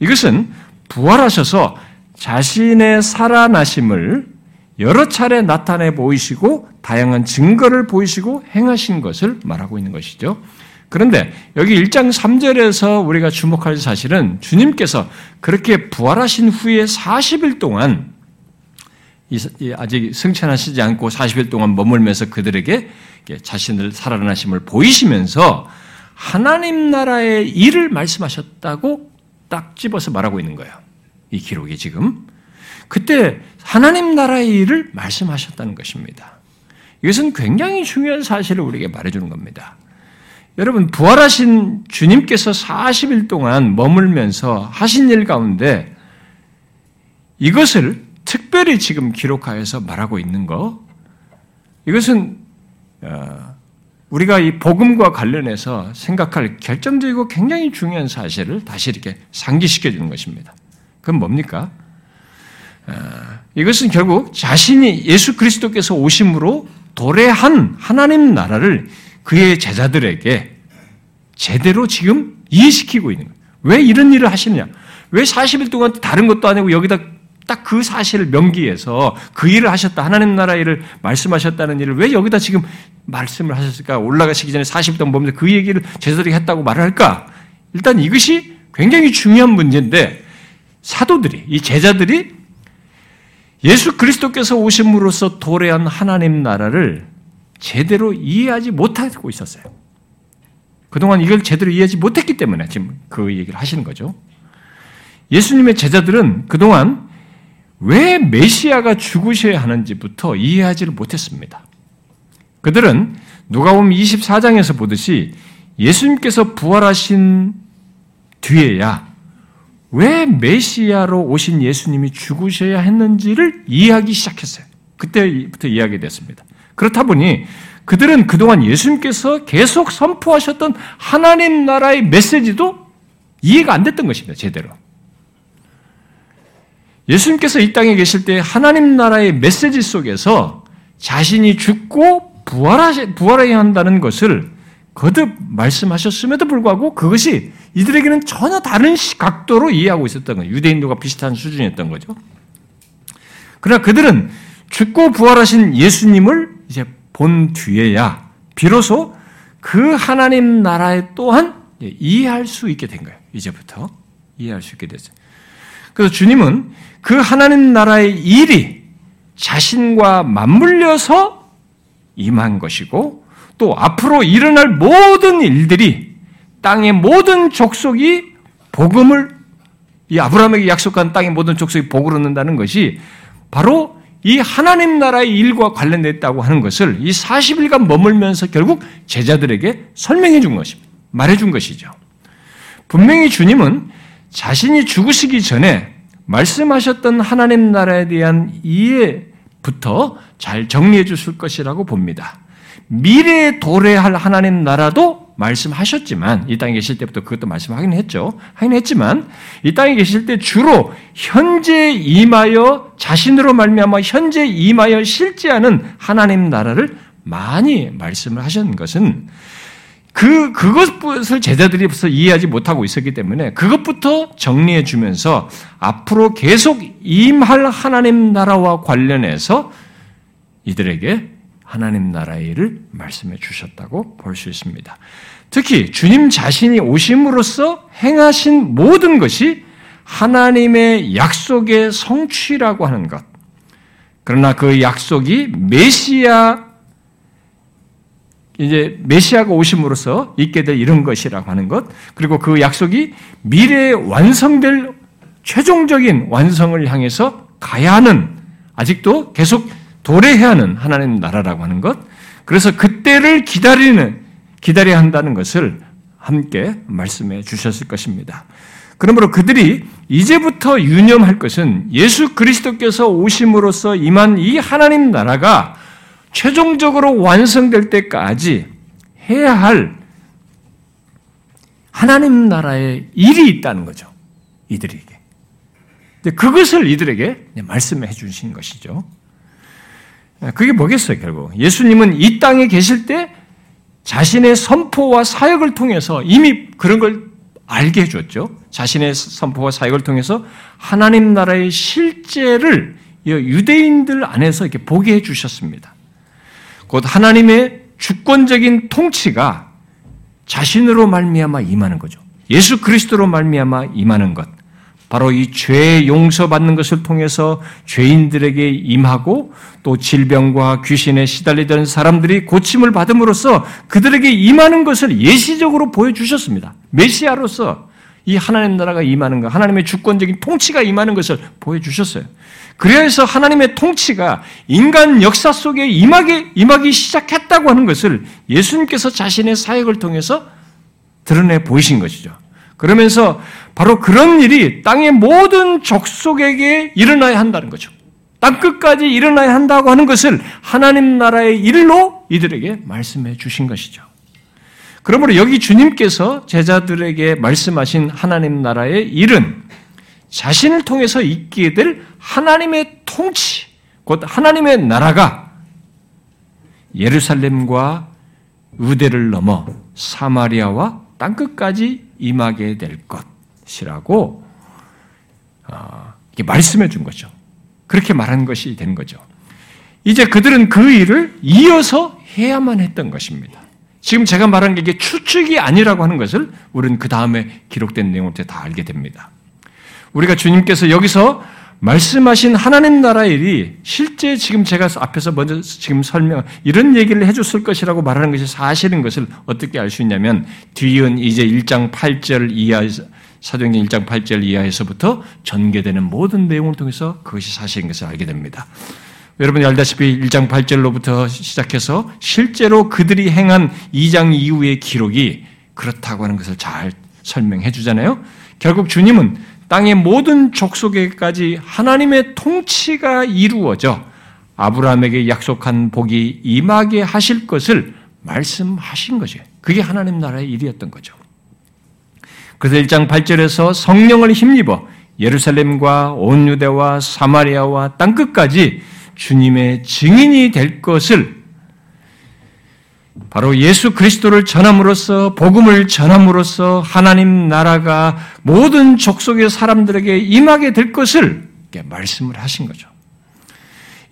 이것은 부활하셔서 자신의 살아나심을 여러 차례 나타내 보이시고 다양한 증거를 보이시고 행하신 것을 말하고 있는 것이죠. 그런데 여기 1장 3절에서 우리가 주목할 사실은 주님께서 그렇게 부활하신 후에 40일 동안 아직 승천하시지 않고 40일 동안 머물면서 그들에게 자신을 살아나심을 보이시면서 하나님 나라의 일을 말씀하셨다고 딱 집어서 말하고 있는 거예요. 이 기록이 지금. 그때 하나님 나라의 일을 말씀하셨다는 것입니다. 이것은 굉장히 중요한 사실을 우리에게 말해주는 겁니다. 여러분, 부활하신 주님께서 40일 동안 머물면서 하신 일 가운데 이것을 특별히 지금 기록하여서 말하고 있는 거, 이것은 어, 우리가 이 복음과 관련해서 생각할 결정적이고 굉장히 중요한 사실을 다시 이렇게 상기시켜 주는 것입니다. 그건 뭡니까? 어, 이것은 결국 자신이 예수 그리스도께서 오심으로 도래한 하나님 나라를 그의 제자들에게 제대로 지금 이해시키고 있는 거예요. 왜 이런 일을 하시느냐? 왜 40일 동안 다른 것도 아니고 여기다 딱 그 사실을 명기해서 그 일을 하셨다. 하나님 나라 일을 말씀하셨다는 일을 왜 여기다 지금 말씀을 하셨을까? 올라가시기 전에 40일 동안 보면서 그 얘기를 제자들이 했다고 말을 할까? 일단 이것이 굉장히 중요한 문제인데 사도들이, 이 제자들이 예수 그리스도께서 오심으로써 도래한 하나님 나라를 제대로 이해하지 못하고 있었어요. 그동안 이걸 제대로 이해하지 못했기 때문에 지금 그 얘기를 하시는 거죠. 예수님의 제자들은 그동안 왜 메시아가 죽으셔야 하는지부터 이해하지를 못했습니다. 그들은 누가복음 24장에서 보듯이 예수님께서 부활하신 뒤에야 왜 메시아로 오신 예수님이 죽으셔야 했는지를 이해하기 시작했어요. 그때부터 이해하게 됐습니다. 그렇다 보니 그들은 그동안 예수님께서 계속 선포하셨던 하나님 나라의 메시지도 이해가 안 됐던 것입니다, 제대로. 예수님께서 이 땅에 계실 때 하나님 나라의 메시지 속에서 자신이 죽고 부활해야 한다는 것을 거듭 말씀하셨음에도 불구하고 그것이 이들에게는 전혀 다른 각도로 이해하고 있었던 거예요. 유대인들과 비슷한 수준이었던 거죠. 그러나 그들은 죽고 부활하신 예수님을 이제 본 뒤에야 비로소 그 하나님 나라에 또한 이해할 수 있게 된 거예요. 이제부터 이해할 수 있게 됐어요. 그래서 주님은 그 하나님 나라의 일이 자신과 맞물려서 임한 것이고 또 앞으로 일어날 모든 일들이 땅의 모든 족속이 복음을 이 아브라함에게 약속한 땅의 모든 족속이 복을 얻는다는 것이 바로 이 하나님 나라의 일과 관련됐다고 하는 것을 이 40일간 머물면서 결국 제자들에게 설명해 준 것입니다. 말해 준 것이죠. 분명히 주님은 자신이 죽으시기 전에 말씀하셨던 하나님 나라에 대한 이해부터 잘 정리해 주실 것이라고 봅니다. 미래에 도래할 하나님 나라도 말씀하셨지만 이 땅에 계실 때부터 그것도 말씀하긴 했죠. 하긴 했지만 이 땅에 계실 때 주로 현재 임하여 자신으로 말미암아 현재 임하여 실제하는 하나님 나라를 많이 말씀을 하신 것은 그 그것을 제자들이 벌써 이해하지 못하고 있었기 때문에 그것부터 정리해 주면서 앞으로 계속 임할 하나님 나라와 관련해서 이들에게 하나님 나라의 일을 말씀해 주셨다고 볼 수 있습니다. 특히 주님 자신이 오심으로써 행하신 모든 것이 하나님의 약속의 성취라고 하는 것. 그러나 그 약속이 메시아 이제 메시아가 오심으로써 있게 될 이런 것이라고 하는 것, 그리고 그 약속이 미래에 완성될 최종적인 완성을 향해서 가야 하는 아직도 계속 도래해야 하는 하나님 나라라고 하는 것. 그래서 그때를 기다리는 기다려야 한다는 것을 함께 말씀해 주셨을 것입니다. 그러므로 그들이 이제부터 유념할 것은 예수 그리스도께서 오심으로써 임한 이 하나님 나라가 최종적으로 완성될 때까지 해야 할 하나님 나라의 일이 있다는 거죠. 이들에게. 그것을 이들에게 말씀해 주신 것이죠. 그게 뭐겠어요, 결국. 예수님은 이 땅에 계실 때 자신의 선포와 사역을 통해서 이미 그런 걸 알게 해줬죠. 자신의 선포와 사역을 통해서 하나님 나라의 실제를 유대인들 안에서 이렇게 보게 해주셨습니다. 곧 하나님의 주권적인 통치가 자신으로 말미암아 임하는 거죠. 예수 그리스도로 말미암아 임하는 것. 바로 이 죄 용서받는 것을 통해서 죄인들에게 임하고 또 질병과 귀신에 시달리던 사람들이 고침을 받음으로써 그들에게 임하는 것을 예시적으로 보여주셨습니다. 메시아로서 이 하나님 나라가 임하는 것, 하나님의 주권적인 통치가 임하는 것을 보여주셨어요. 그래서 하나님의 통치가 인간 역사 속에 임하기, 임하기 시작했다고 하는 것을 예수님께서 자신의 사역을 통해서 드러내 보이신 것이죠. 그러면서 바로 그런 일이 땅의 모든 족속에게 일어나야 한다는 거죠. 땅 끝까지 일어나야 한다고 하는 것을 하나님 나라의 일로 이들에게 말씀해 주신 것이죠. 그러므로 여기 주님께서 제자들에게 말씀하신 하나님 나라의 일은 자신을 통해서 있게 될 하나님의 통치, 곧 하나님의 나라가 예루살렘과 의대를 넘어 사마리아와 땅끝까지 임하게 될 것이라고 어, 말씀해 준 거죠. 그렇게 말한 것이 된 거죠. 이제 그들은 그 일을 이어서 해야만 했던 것입니다. 지금 제가 말한 게 이게 추측이 아니라고 하는 것을 우리는 그 다음에 기록된 내용을 다 알게 됩니다. 우리가 주님께서 여기서 말씀하신 하나님 나라의 일이 실제 지금 제가 앞에서 먼저 지금 설명, 이런 얘기를 해줬을 것이라고 말하는 것이 사실인 것을 어떻게 알 수 있냐면, 뒤은 이제 1장 8절 이하, 사도행전 1장 8절 이하에서부터 전개되는 모든 내용을 통해서 그것이 사실인 것을 알게 됩니다. 여러분이 알다시피 1장 8절로부터 시작해서 실제로 그들이 행한 2장 이후의 기록이 그렇다고 하는 것을 잘 설명해 주잖아요. 결국 주님은 땅의 모든 족속에까지 하나님의 통치가 이루어져 아브라함에게 약속한 복이 임하게 하실 것을 말씀하신 거죠. 그게 하나님 나라의 일이었던 거죠. 그래서 1장 8절에서 성령을 힘입어 예루살렘과 온 유대와 사마리아와 땅 끝까지 주님의 증인이 될 것을 바로 예수 그리스도를 전함으로써 복음을 전함으로써 하나님 나라가 모든 족속의 사람들에게 임하게 될 것을 말씀을 하신 거죠.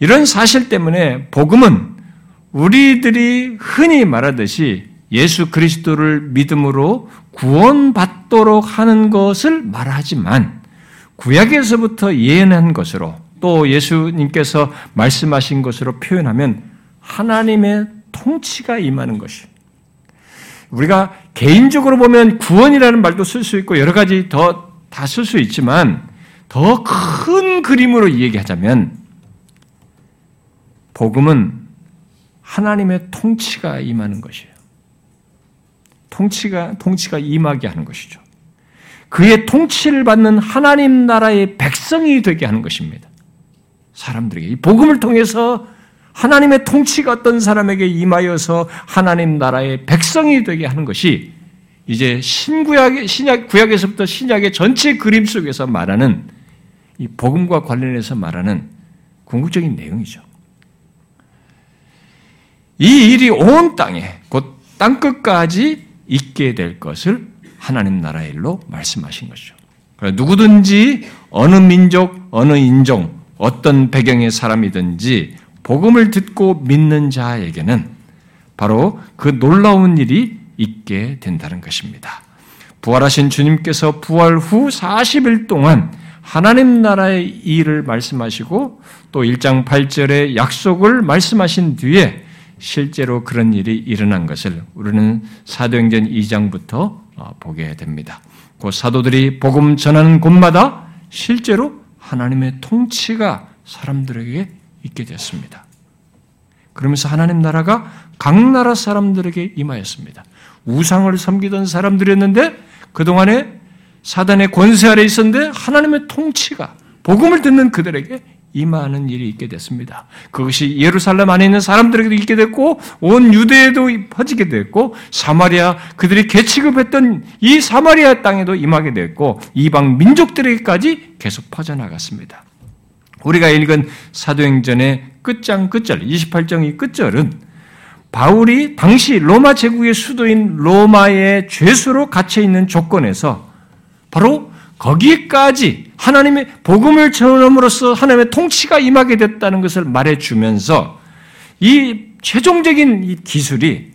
이런 사실 때문에 복음은 우리들이 흔히 말하듯이 예수 그리스도를 믿음으로 구원받도록 하는 것을 말하지만 구약에서부터 예언한 것으로 또 예수님께서 말씀하신 것으로 표현하면 하나님의 통치가 임하는 것이. 우리가 개인적으로 보면 구원이라는 말도 쓸 수 있고 여러 가지 더 다 쓸 수 있지만 더 큰 그림으로 얘기하자면 복음은 하나님의 통치가 임하는 것이에요. 통치가 통치가 임하게 하는 것이죠. 그의 통치를 받는 하나님 나라의 백성이 되게 하는 것입니다. 사람들에게 이 복음을 통해서 하나님의 통치가 어떤 사람에게 임하여서 하나님 나라의 백성이 되게 하는 것이 이제 신구약 신약 구약에서부터 신약의 전체 그림 속에서 말하는 이 복음과 관련해서 말하는 궁극적인 내용이죠. 이 일이 온 땅에 곧 땅 끝까지 있게 될 것을 하나님 나라의 일로 말씀하신 것이죠. 누구든지 어느 민족, 어느 인종, 어떤 배경의 사람이든지 복음을 듣고 믿는 자에게는 바로 그 놀라운 일이 있게 된다는 것입니다. 부활하신 주님께서 부활 후 40일 동안 하나님 나라의 일을 말씀하시고 또 1장 8절의 약속을 말씀하신 뒤에 실제로 그런 일이 일어난 것을 우리는 사도행전 2장부터 어, 보게 됩니다. 그 사도들이 복음 전하는 곳마다 실제로 하나님의 통치가 사람들에게 있게 됐습니다. 그러면서 하나님 나라가 각 나라 사람들에게 임하였습니다. 우상을 섬기던 사람들이었는데 그동안에 사단의 권세 아래 있었는데 하나님의 통치가 복음을 듣는 그들에게 임하는 일이 있게 됐습니다. 그것이 예루살렘 안에 있는 사람들에게도 있게 됐고 온 유대에도 퍼지게 됐고 사마리아 그들이 개취급했던 이 사마리아 땅에도 임하게 됐고 이방 민족들에게까지 계속 퍼져나갔습니다. 우리가 읽은 사도행전의 끝장 끝절 28장의 끝절은 바울이 당시 로마 제국의 수도인 로마의 죄수로 갇혀 있는 조건에서 바로 거기까지 하나님의 복음을 전함으로써 하나님의 통치가 임하게 됐다는 것을 말해주면서 이 최종적인 이 기술이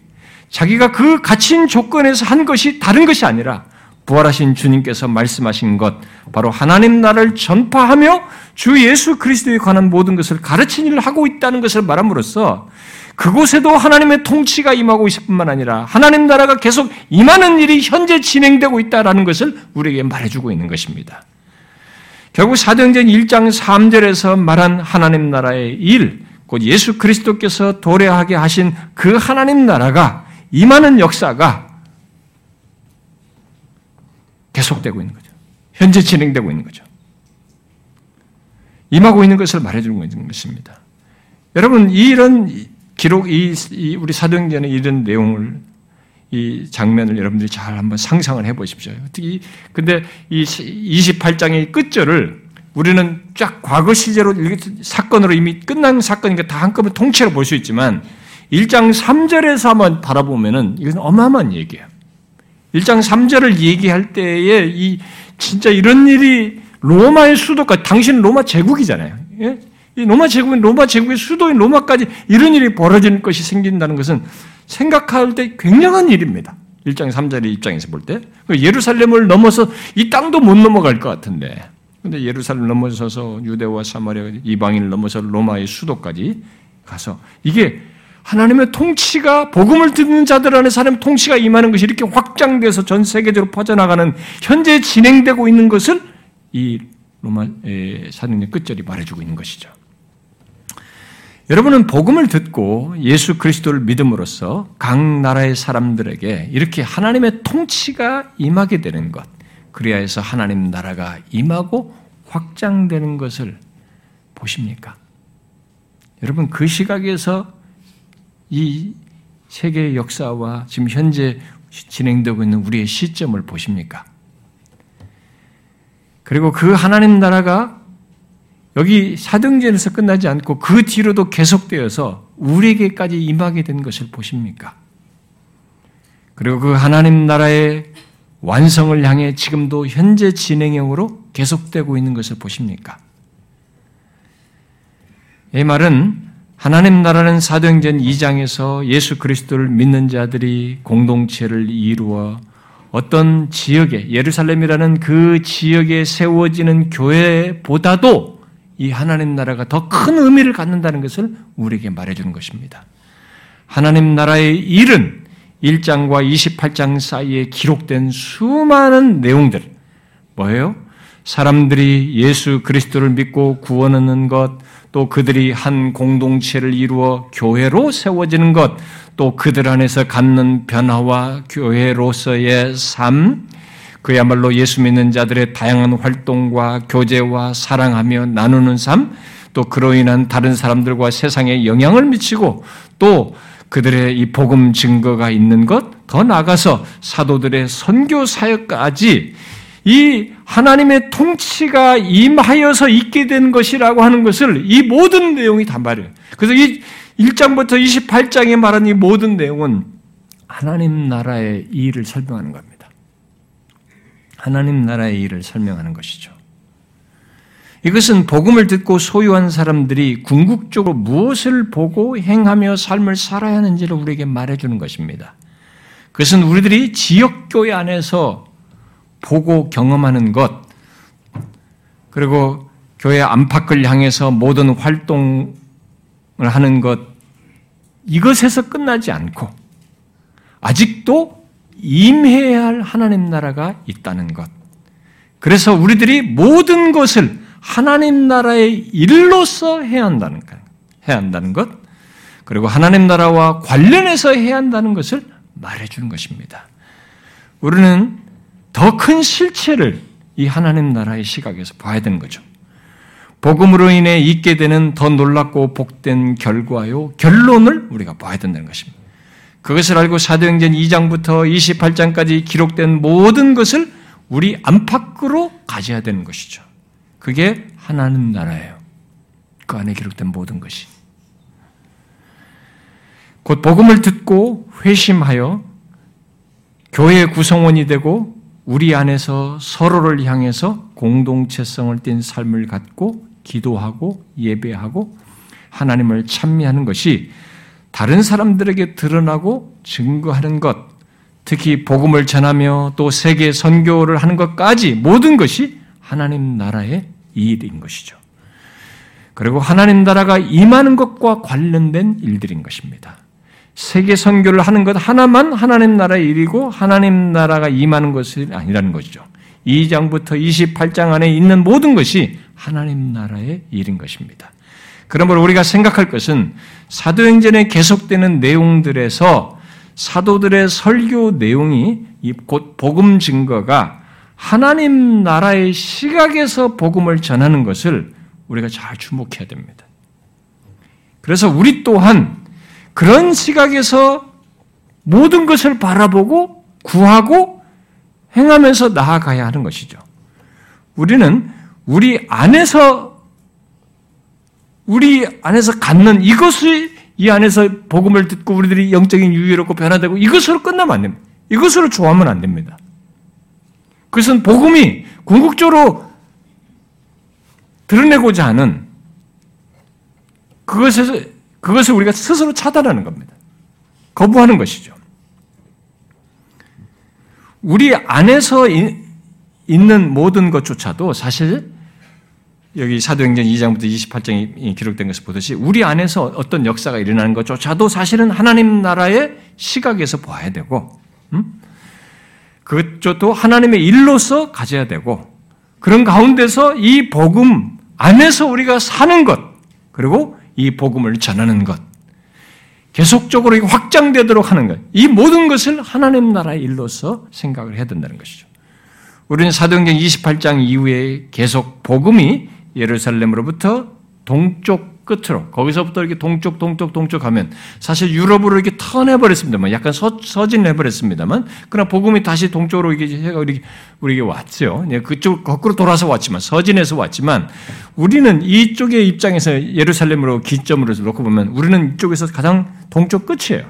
자기가 그 갇힌 조건에서 한 것이 다른 것이 아니라 부활하신 주님께서 말씀하신 것, 바로 하나님 나라를 전파하며 주 예수 그리스도에 관한 모든 것을 가르치는 일을 하고 있다는 것을 말함으로써 그곳에도 하나님의 통치가 임하고 있을 뿐만 아니라 하나님 나라가 계속 임하는 일이 현재 진행되고 있다는 것을 우리에게 말해주고 있는 것입니다. 결국 사도행전 1장 3절에서 말한 하나님 나라의 일, 곧 예수 그리스도께서 도래하게 하신 그 하나님 나라가 임하는 역사가 계속되고 있는 거죠. 현재 진행되고 있는 거죠. 임하고 있는 것을 말해주고 있는 것입니다. 여러분, 이런 기록, 이, 우리 사도행전의 이런 내용을, 이 장면을 여러분들이 잘 한번 상상을 해 보십시오. 특히, 근데 이 28장의 끝절을 우리는 쫙 과거 시제로 사건으로 이미 끝난 사건이니까 다 한꺼번에 통째로 볼 수 있지만 1장 3절에서 한번 바라보면은 이것은 어마어마한 얘기예요. 1장 3절을 얘기할 때에 이 진짜 이런 일이 로마의 수도까지 당신은 로마 제국이잖아요. 예? 이 로마 제국인 로마 제국의 수도인 로마까지 이런 일이 벌어지는 것이 생긴다는 것은 생각할 때 굉장한 일입니다. 1장 3절의 입장에서 볼 때. 그 예루살렘을 넘어서 이 땅도 못 넘어갈 것 같은데. 근데 예루살렘 넘어서서 유대와 사마리아 이방인을 넘어서 로마의 수도까지 가서 이게 하나님의 통치가 복음을 듣는 자들 안에 사람 통치가 임하는 것이 이렇게 확장돼서 전 세계적으로 퍼져나가는 현재 진행되고 있는 것을 이 로마 사도행 끝절이 말해주고 있는 것이죠. 여러분은 복음을 듣고 예수 그리스도를 믿음으로써 각 나라의 사람들에게 이렇게 하나님의 통치가 임하게 되는 것, 그래야 해서 하나님 나라가 임하고 확장되는 것을 보십니까? 여러분 그 시각에서 이 세계의 역사와 지금 현재 진행되고 있는 우리의 시점을 보십니까? 그리고 그 하나님 나라가 여기 사등전에서 끝나지 않고 그 뒤로도 계속되어서 우리에게까지 임하게 된 것을 보십니까? 그리고 그 하나님 나라의 완성을 향해 지금도 현재 진행형으로 계속되고 있는 것을 보십니까? 이 말은 하나님 나라는 사도행전 2장에서 예수 그리스도를 믿는 자들이 공동체를 이루어 어떤 지역에 예루살렘이라는 그 지역에 세워지는 교회보다도 이 하나님 나라가 더 큰 의미를 갖는다는 것을 우리에게 말해주는 것입니다. 하나님 나라의 일은 1장과 28장 사이에 기록된 수많은 내용들, 뭐예요? 사람들이 예수 그리스도를 믿고 구원 얻는 것, 또 그들이 한 공동체를 이루어 교회로 세워지는 것, 또 그들 안에서 갖는 변화와 교회로서의 삶, 그야말로 예수 믿는 자들의 다양한 활동과 교제와 사랑하며 나누는 삶, 또 그로 인한 다른 사람들과 세상에 영향을 미치고 또 그들의 이 복음 증거가 있는 것, 더 나아가서 사도들의 선교 사역까지 이 하나님의 통치가 임하여서 있게 된 것이라고 하는 것을 이 모든 내용이 다 말해요. 그래서 이 1장부터 28장에 말한 이 모든 내용은 하나님 나라의 일을 설명하는 겁니다. 하나님 나라의 일을 설명하는 것이죠. 이것은 복음을 듣고 소유한 사람들이 궁극적으로 무엇을 보고 행하며 삶을 살아야 하는지를 우리에게 말해주는 것입니다. 그것은 우리들이 지역교회 안에서 보고 경험하는 것, 그리고 교회 안팎을 향해서 모든 활동을 하는 것, 이것에서 끝나지 않고, 아직도 임해야 할 하나님 나라가 있다는 것. 그래서 우리들이 모든 것을 하나님 나라의 일로서 해야 한다는 것, 해야 한다는 것, 그리고 하나님 나라와 관련해서 해야 한다는 것을 말해주는 것입니다. 우리는 더 큰 실체를 이 하나님 나라의 시각에서 봐야 되는 거죠. 복음으로 인해 있게 되는 더 놀랍고 복된 결과요, 결론을 우리가 봐야 된다는 것입니다. 그것을 알고 사도행전 2장부터 28장까지 기록된 모든 것을 우리 안팎으로 가져야 되는 것이죠. 그게 하나님 나라예요. 그 안에 기록된 모든 것이. 곧 복음을 듣고 회심하여 교회의 구성원이 되고 우리 안에서 서로를 향해서 공동체성을 띤 삶을 갖고 기도하고 예배하고 하나님을 찬미하는 것이 다른 사람들에게 드러나고 증거하는 것, 특히 복음을 전하며 또 세계 선교를 하는 것까지 모든 것이 하나님 나라의 이 일인 것이죠. 그리고 하나님 나라가 임하는 것과 관련된 일들인 것입니다. 세계 선교를 하는 것 하나만 하나님 나라의 일이고 하나님 나라가 임하는 것이 아니라는 것이죠. 2장부터 28장 안에 있는 모든 것이 하나님 나라의 일인 것입니다. 그러므로 우리가 생각할 것은 사도행전에 계속되는 내용들에서 사도들의 설교 내용이 곧 복음 증거가 하나님 나라의 시각에서 복음을 전하는 것을 우리가 잘 주목해야 됩니다. 그래서 우리 또한 그런 시각에서 모든 것을 바라보고 구하고 행하면서 나아가야 하는 것이죠. 우리는 우리 안에서 우리 안에서 갖는 이것이 이 안에서 복음을 듣고 우리들이 영적인 유의롭고 변화되고 이것으로 끝나면 안 됩니다. 이것으로 좋아하면 안 됩니다. 그것은 복음이 궁극적으로 드러내고자 하는 그것에서 그것을 우리가 스스로 차단하는 겁니다. 거부하는 것이죠. 우리 안에서 있는 모든 것조차도 사실 여기 사도행전 2장부터 28장이 기록된 것을 보듯이 우리 안에서 어떤 역사가 일어나는 것조차도 사실은 하나님 나라의 시각에서 봐야 되고 음? 그것도 하나님의 일로서 가져야 되고 그런 가운데서 이 복음 안에서 우리가 사는 것 그리고 이 복음을 전하는 것 계속적으로 확장되도록 하는 것 이 모든 것을 하나님 나라의 일로서 생각을 해야 된다는 것이죠. 우리는 사도행전 28장 이후에 계속 복음이 예루살렘으로부터 동쪽 끝으로 거기서부터 이렇게 동쪽 동쪽 동쪽 가면 사실 유럽으로 이렇게 턴해버렸습니다만 약간 서, 서진해버렸습니다만 그러나 복음이 다시 동쪽으로 이게 해가 우리 우리에게 왔죠. 네, 그쪽 거꾸로 돌아서 왔지만 서진해서 왔지만 우리는 이쪽의 입장에서 예루살렘으로 기점으로 놓고 보면 우리는 이쪽에서 가장 동쪽 끝이에요.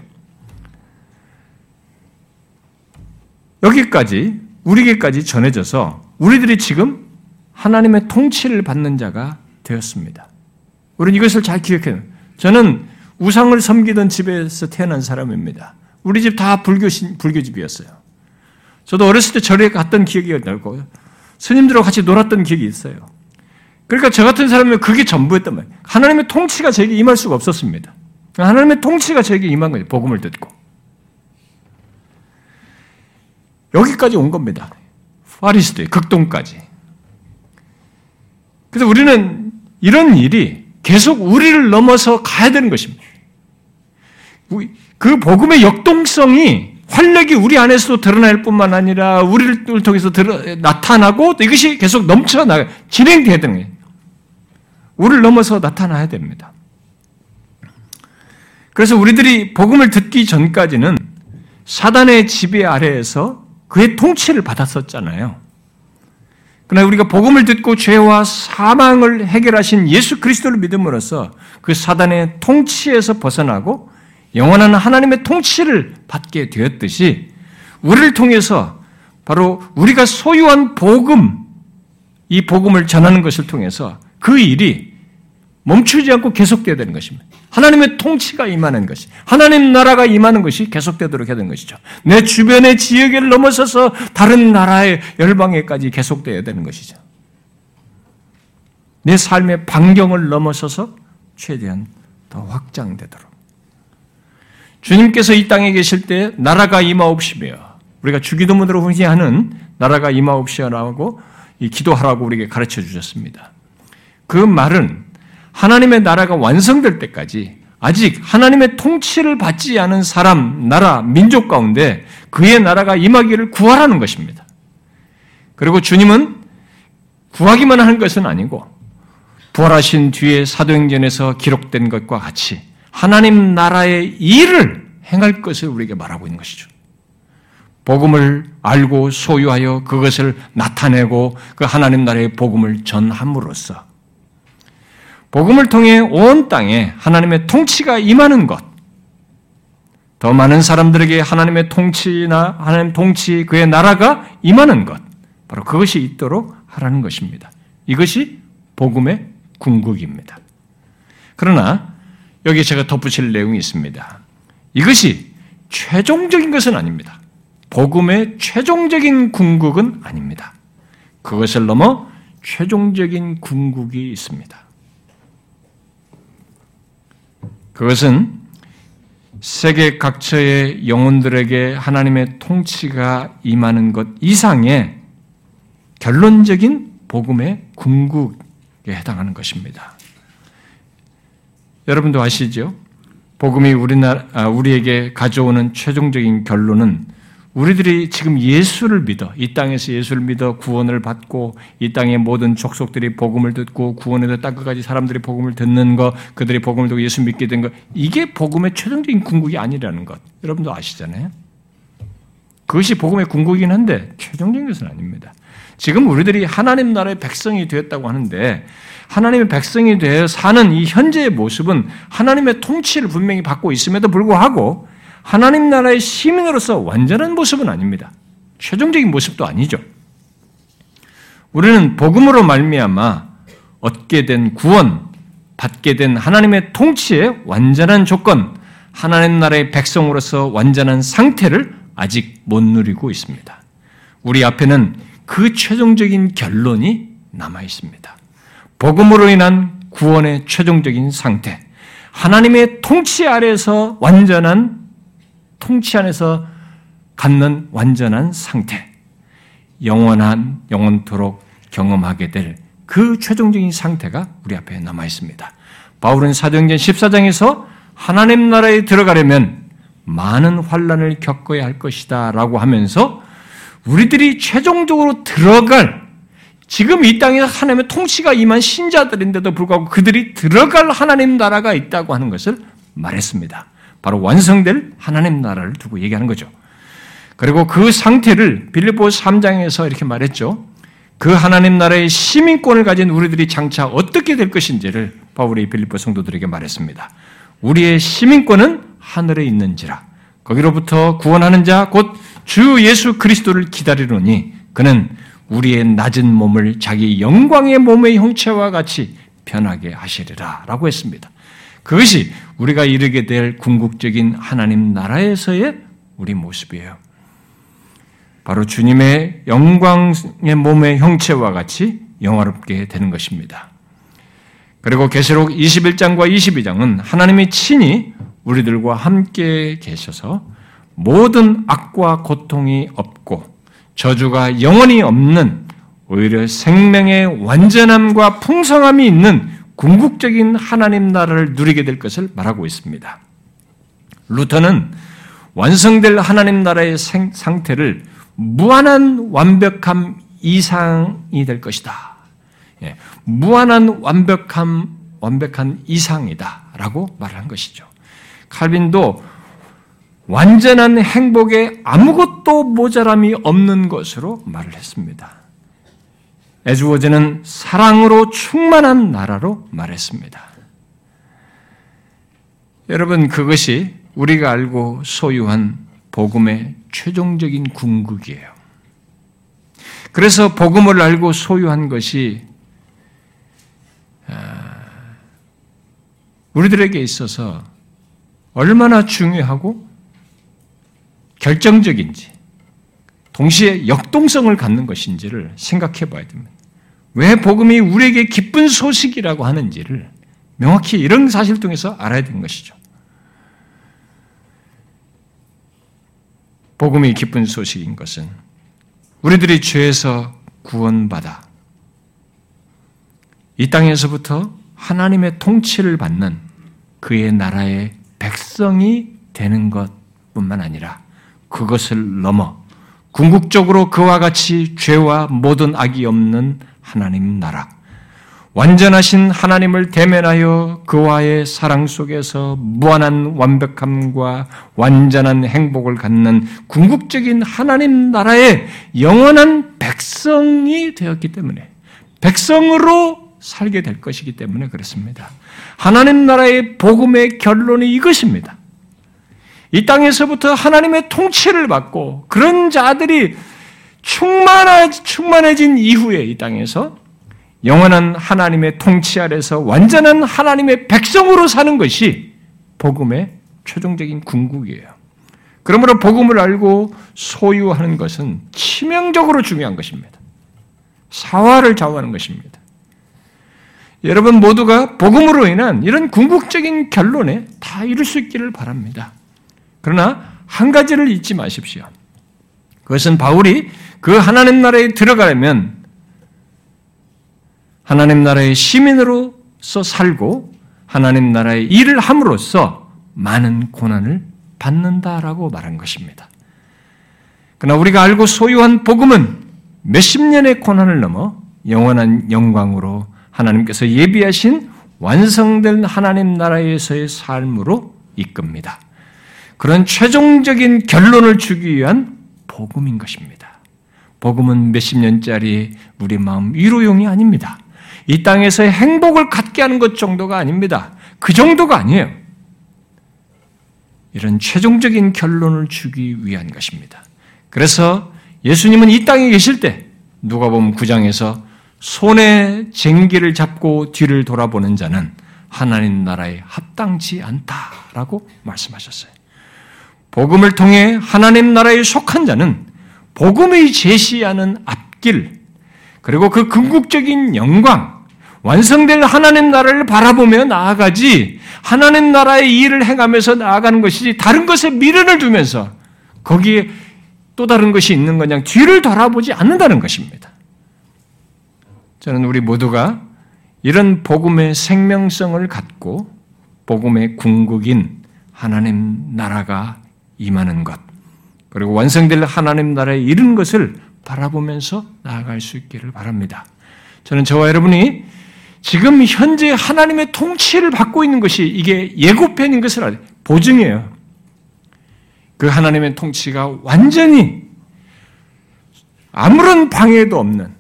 여기까지 우리에게까지 전해져서 우리들이 지금 하나님의 통치를 받는 자가 되었습니다. 우리는 이것을 잘 기억해요. 저는 우상을 섬기던 집에서 태어난 사람입니다. 우리 집 다 불교 불교집이었어요. 저도 어렸을 때 절에 갔던 기억이 나고 스님들하고 같이 놀았던 기억이 있어요. 그러니까 저 같은 사람은 그게 전부였단 말이에요. 하나님의 통치가 저에게 임할 수가 없었습니다. 하나님의 통치가 저에게 임한 거예요. 복음을 듣고. 여기까지 온 겁니다. 파리스도 극동까지. 그래서 우리는 이런 일이 계속 우리를 넘어서 가야 되는 것입니다. 그 복음의 역동성이 활력이 우리 안에서도 드러날 뿐만 아니라 우리를 통해서 나타나고 이것이 계속 넘쳐나 진행돼야 되는 거예요. 우리를 넘어서 나타나야 됩니다. 그래서 우리들이 복음을 듣기 전까지는 사단의 지배 아래에서 그의 통치를 받았었잖아요. 그러나 우리가 복음을 듣고 죄와 사망을 해결하신 예수 그리스도를 믿음으로써 그 사단의 통치에서 벗어나고 영원한 하나님의 통치를 받게 되었듯이 우리를 통해서 바로 우리가 소유한 복음, 이 복음을 전하는 것을 통해서 그 일이 멈추지 않고 계속돼야 되는 것입니다. 하나님의 통치가 임하는 것이, 하나님 나라가 임하는 것이 계속되도록 해야 되는 것이죠. 내 주변의 지역을 넘어서서 다른 나라의 열방에까지 계속돼야 되는 것이죠. 내 삶의 반경을 넘어서서 최대한 더 확장되도록. 주님께서 이 땅에 계실 때 나라가 임하옵시며 우리가 주기도문으로 훈시하는 나라가 임하옵시라고 기도하라고 우리에게 가르쳐 주셨습니다. 그 말은 하나님의 나라가 완성될 때까지 아직 하나님의 통치를 받지 않은 사람, 나라, 민족 가운데 그의 나라가 임하기를 구하라는 것입니다. 그리고 주님은 구하기만 하는 것은 아니고 부활하신 뒤에 사도행전에서 기록된 것과 같이 하나님 나라의 일을 행할 것을 우리에게 말하고 있는 것이죠. 복음을 알고 소유하여 그것을 나타내고 그 하나님 나라의 복음을 전함으로써 복음을 통해 온 땅에 하나님의 통치가 임하는 것, 더 많은 사람들에게 하나님의 통치나 하나님 통치 그의 나라가 임하는 것, 바로 그것이 있도록 하라는 것입니다. 이것이 복음의 궁극입니다. 그러나 여기 제가 덧붙일 내용이 있습니다. 이것이 최종적인 것은 아닙니다. 복음의 최종적인 궁극은 아닙니다. 그것을 넘어 최종적인 궁극이 있습니다. 그것은 세계 각처의 영혼들에게 하나님의 통치가 임하는 것 이상의 결론적인 복음의 궁극에 해당하는 것입니다. 여러분도 아시죠? 복음이 우리나라, 아, 우리에게 가져오는 최종적인 결론은 우리들이 지금 예수를 믿어 이 땅에서 예수를 믿어 구원을 받고 이 땅의 모든 족속들이 복음을 듣고 구원에서 땅끝까지 사람들이 복음을 듣는 것, 그들이 복음을 듣고 예수 믿게 된 것, 이게 복음의 최종적인 궁극이 아니라는 것. 여러분도 아시잖아요. 그것이 복음의 궁극이긴 한데 최종적인 것은 아닙니다. 지금 우리들이 하나님 나라의 백성이 되었다고 하는데 하나님의 백성이 되어 사는 이 현재의 모습은 하나님의 통치를 분명히 받고 있음에도 불구하고 하나님 나라의 시민으로서 완전한 모습은 아닙니다. 최종적인 모습도 아니죠. 우리는 복음으로 말미암아 얻게 된 구원, 받게 된 하나님의 통치의 완전한 조건, 하나님 나라의 백성으로서 완전한 상태를 아직 못 누리고 있습니다. 우리 앞에는 그 최종적인 결론이 남아 있습니다. 복음으로 인한 구원의 최종적인 상태, 하나님의 통치 아래서 완전한 통치 안에서 갖는 완전한 상태, 영원한 영원토록 경험하게 될 그 최종적인 상태가 우리 앞에 남아 있습니다. 바울은 사도행전 14장에서 하나님 나라에 들어가려면 많은 환란을 겪어야 할 것이다라고 하면서 우리들이 최종적으로 들어갈 지금 이 땅에 하나님의 통치가 임한 신자들인데도 불구하고 그들이 들어갈 하나님 나라가 있다고 하는 것을 말했습니다. 바로 완성될 하나님 나라를 두고 얘기하는 거죠. 그리고 그 상태를 빌립보 3장에서 이렇게 말했죠. 그 하나님 나라의 시민권을 가진 우리들이 장차 어떻게 될 것인지를 바울이 빌립보 성도들에게 말했습니다. 우리의 시민권은 하늘에 있는지라 거기로부터 구원하는 자 곧 주 예수 그리스도를 기다리노니 그는 우리의 낮은 몸을 자기 영광의 몸의 형체와 같이 편하게 하시리라라고 했습니다. 그것이 우리가 이르게 될 궁극적인 하나님 나라에서의 우리 모습이에요. 바로 주님의 영광의 몸의 형체와 같이 영화롭게 되는 것입니다. 그리고 계시록 21장과 22장은 하나님이 친히 우리들과 함께 계셔서 모든 악과 고통이 없고 저주가 영원히 없는 오히려 생명의 완전함과 풍성함이 있는 궁극적인 하나님 나라를 누리게 될 것을 말하고 있습니다. 루터는 완성될 하나님 나라의 상태를 무한한 완벽함 이상이 될 것이다. 예, 무한한 완벽함, 완벽한 이상이다 라고 말한 것이죠. 칼빈도 완전한 행복에 아무것도 모자람이 없는 것으로 말을 했습니다. 에즈워즈는 사랑으로 충만한 나라로 말했습니다. 여러분, 그것이 우리가 알고 소유한 복음의 최종적인 궁극이에요. 그래서 복음을 알고 소유한 것이 아, 우리들에게 있어서 얼마나 중요하고 결정적인지, 동시에 역동성을 갖는 것인지를 생각해 봐야 됩니다. 왜 복음이 우리에게 기쁜 소식이라고 하는지를 명확히 이런 사실을 통해서 알아야 되는 것이죠. 복음이 기쁜 소식인 것은 우리들이 죄에서 구원받아 이 땅에서부터 하나님의 통치를 받는 그의 나라의 백성이 되는 것뿐만 아니라 그것을 넘어 궁극적으로 그와 같이 죄와 모든 악이 없는 하나님 나라, 완전하신 하나님을 대면하여 그와의 사랑 속에서 무한한 완벽함과 완전한 행복을 갖는 궁극적인 하나님 나라의 영원한 백성이 되었기 때문에 백성으로 살게 될 것이기 때문에 그렇습니다. 하나님 나라의 복음의 결론이 이것입니다. 이 땅에서부터 하나님의 통치를 받고 그런 자들이 충만해진 이후에 이 땅에서 영원한 하나님의 통치 아래서 완전한 하나님의 백성으로 사는 것이 복음의 최종적인 궁극이에요. 그러므로 복음을 알고 소유하는 것은 치명적으로 중요한 것입니다. 사화를 좌우하는 것입니다. 여러분 모두가 복음으로 인한 이런 궁극적인 결론에 다 이룰 수 있기를 바랍니다. 그러나 한 가지를 잊지 마십시오. 그것은 바울이 그 하나님 나라에 들어가려면 하나님 나라의 시민으로서 살고 하나님 나라의 일을 함으로써 많은 고난을 받는다라고 말한 것입니다. 그러나 우리가 알고 소유한 복음은 몇십 년의 고난을 넘어 영원한 영광으로 하나님께서 예비하신 완성된 하나님 나라에서의 삶으로 이끕니다. 그런 최종적인 결론을 주기 위한 복음인 것입니다. 복음은 몇십 년짜리 우리 마음 위로용이 아닙니다. 이 땅에서의 행복을 갖게 하는 것 정도가 아닙니다. 그 정도가 아니에요. 이런 최종적인 결론을 주기 위한 것입니다. 그래서 예수님은 이 땅에 계실 때 누가 보면 9장에서 손에 쟁기를 잡고 뒤를 돌아보는 자는 하나님 나라에 합당치 않다라고 말씀하셨어요. 복음을 통해 하나님 나라에 속한 자는 복음이 제시하는 앞길, 그리고 그 궁극적인 영광, 완성될 하나님 나라를 바라보며 나아가지, 하나님 나라의 일을 행하면서 나아가는 것이지, 다른 것에 미련을 두면서 거기에 또 다른 것이 있는 거냐, 뒤를 돌아보지 않는다는 것입니다. 저는 우리 모두가 이런 복음의 생명성을 갖고 복음의 궁극인 하나님 나라가 임하는 것, 그리고 완성될 하나님 나라에 이른 것을 바라보면서 나아갈 수 있기를 바랍니다. 저는 저와 여러분이 지금 현재 하나님의 통치를 받고 있는 것이 이게 예고편인 것을 알 보증이에요. 그 하나님의 통치가 완전히 아무런 방해도 없는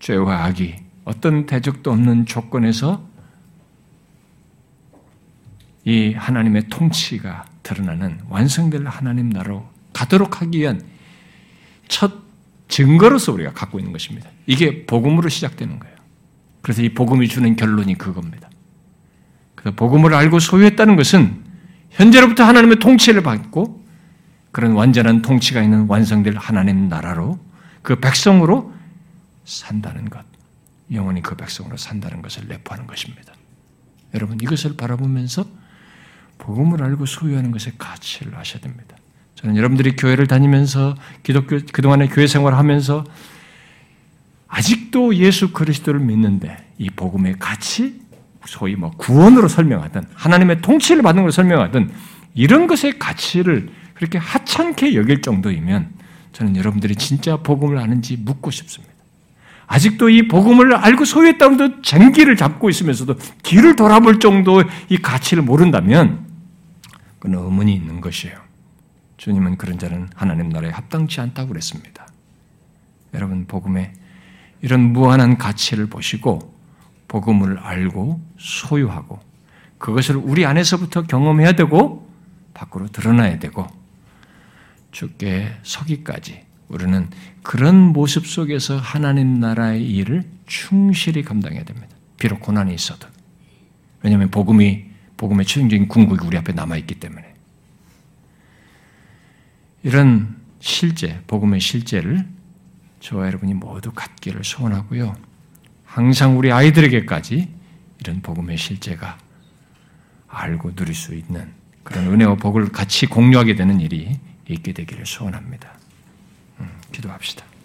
죄와 악이 어떤 대적도 없는 조건에서 이 하나님의 통치가 드러나는 완성될 하나님 나라로 가도록 하기 위한 첫 증거로서 우리가 갖고 있는 것입니다. 이게 복음으로 시작되는 거예요. 그래서 이 복음이 주는 결론이 그겁니다. 그래서 복음을 알고 소유했다는 것은 현재로부터 하나님의 통치를 받고 그런 완전한 통치가 있는 완성될 하나님 나라로 그 백성으로 산다는 것. 영원히 그 백성으로 산다는 것을 내포하는 것입니다. 여러분 이것을 바라보면서 복음을 알고 소유하는 것의 가치를 아셔야 됩니다. 저는 여러분들이 교회를 다니면서 기독교 그동안의 교회 생활을 하면서 아직도 예수 그리스도를 믿는데 이 복음의 가치 소위 뭐 구원으로 설명하든 하나님의 통치를 받는 걸 설명하든 이런 것의 가치를 그렇게 하찮게 여길 정도이면 저는 여러분들이 진짜 복음을 아는지 묻고 싶습니다. 아직도 이 복음을 알고 소유했다고 해도 쟁기를 잡고 있으면서도 뒤를 돌아볼 정도의 이 가치를 모른다면 그건 의문이 있는 것이에요. 주님은 그런 자는 하나님 나라에 합당치 않다고 그랬습니다. 여러분, 복음에 이런 무한한 가치를 보시고 복음을 알고 소유하고 그것을 우리 안에서부터 경험해야 되고 밖으로 드러나야 되고 주께 서기까지 우리는 그런 모습 속에서 하나님 나라의 일을 충실히 감당해야 됩니다. 비록 고난이 있어도. 왜냐하면 복음이 복음의 최종적인 궁극이 우리 앞에 남아 있기 때문에. 이런 실제, 복음의 실제를 저와 여러분이 모두 갖기를 소원하고요. 항상 우리 아이들에게까지 이런 복음의 실제가 알고 누릴 수 있는 그런 은혜와 복을 같이 공유하게 되는 일이 있게 되기를 소원합니다. 음, 기도합시다.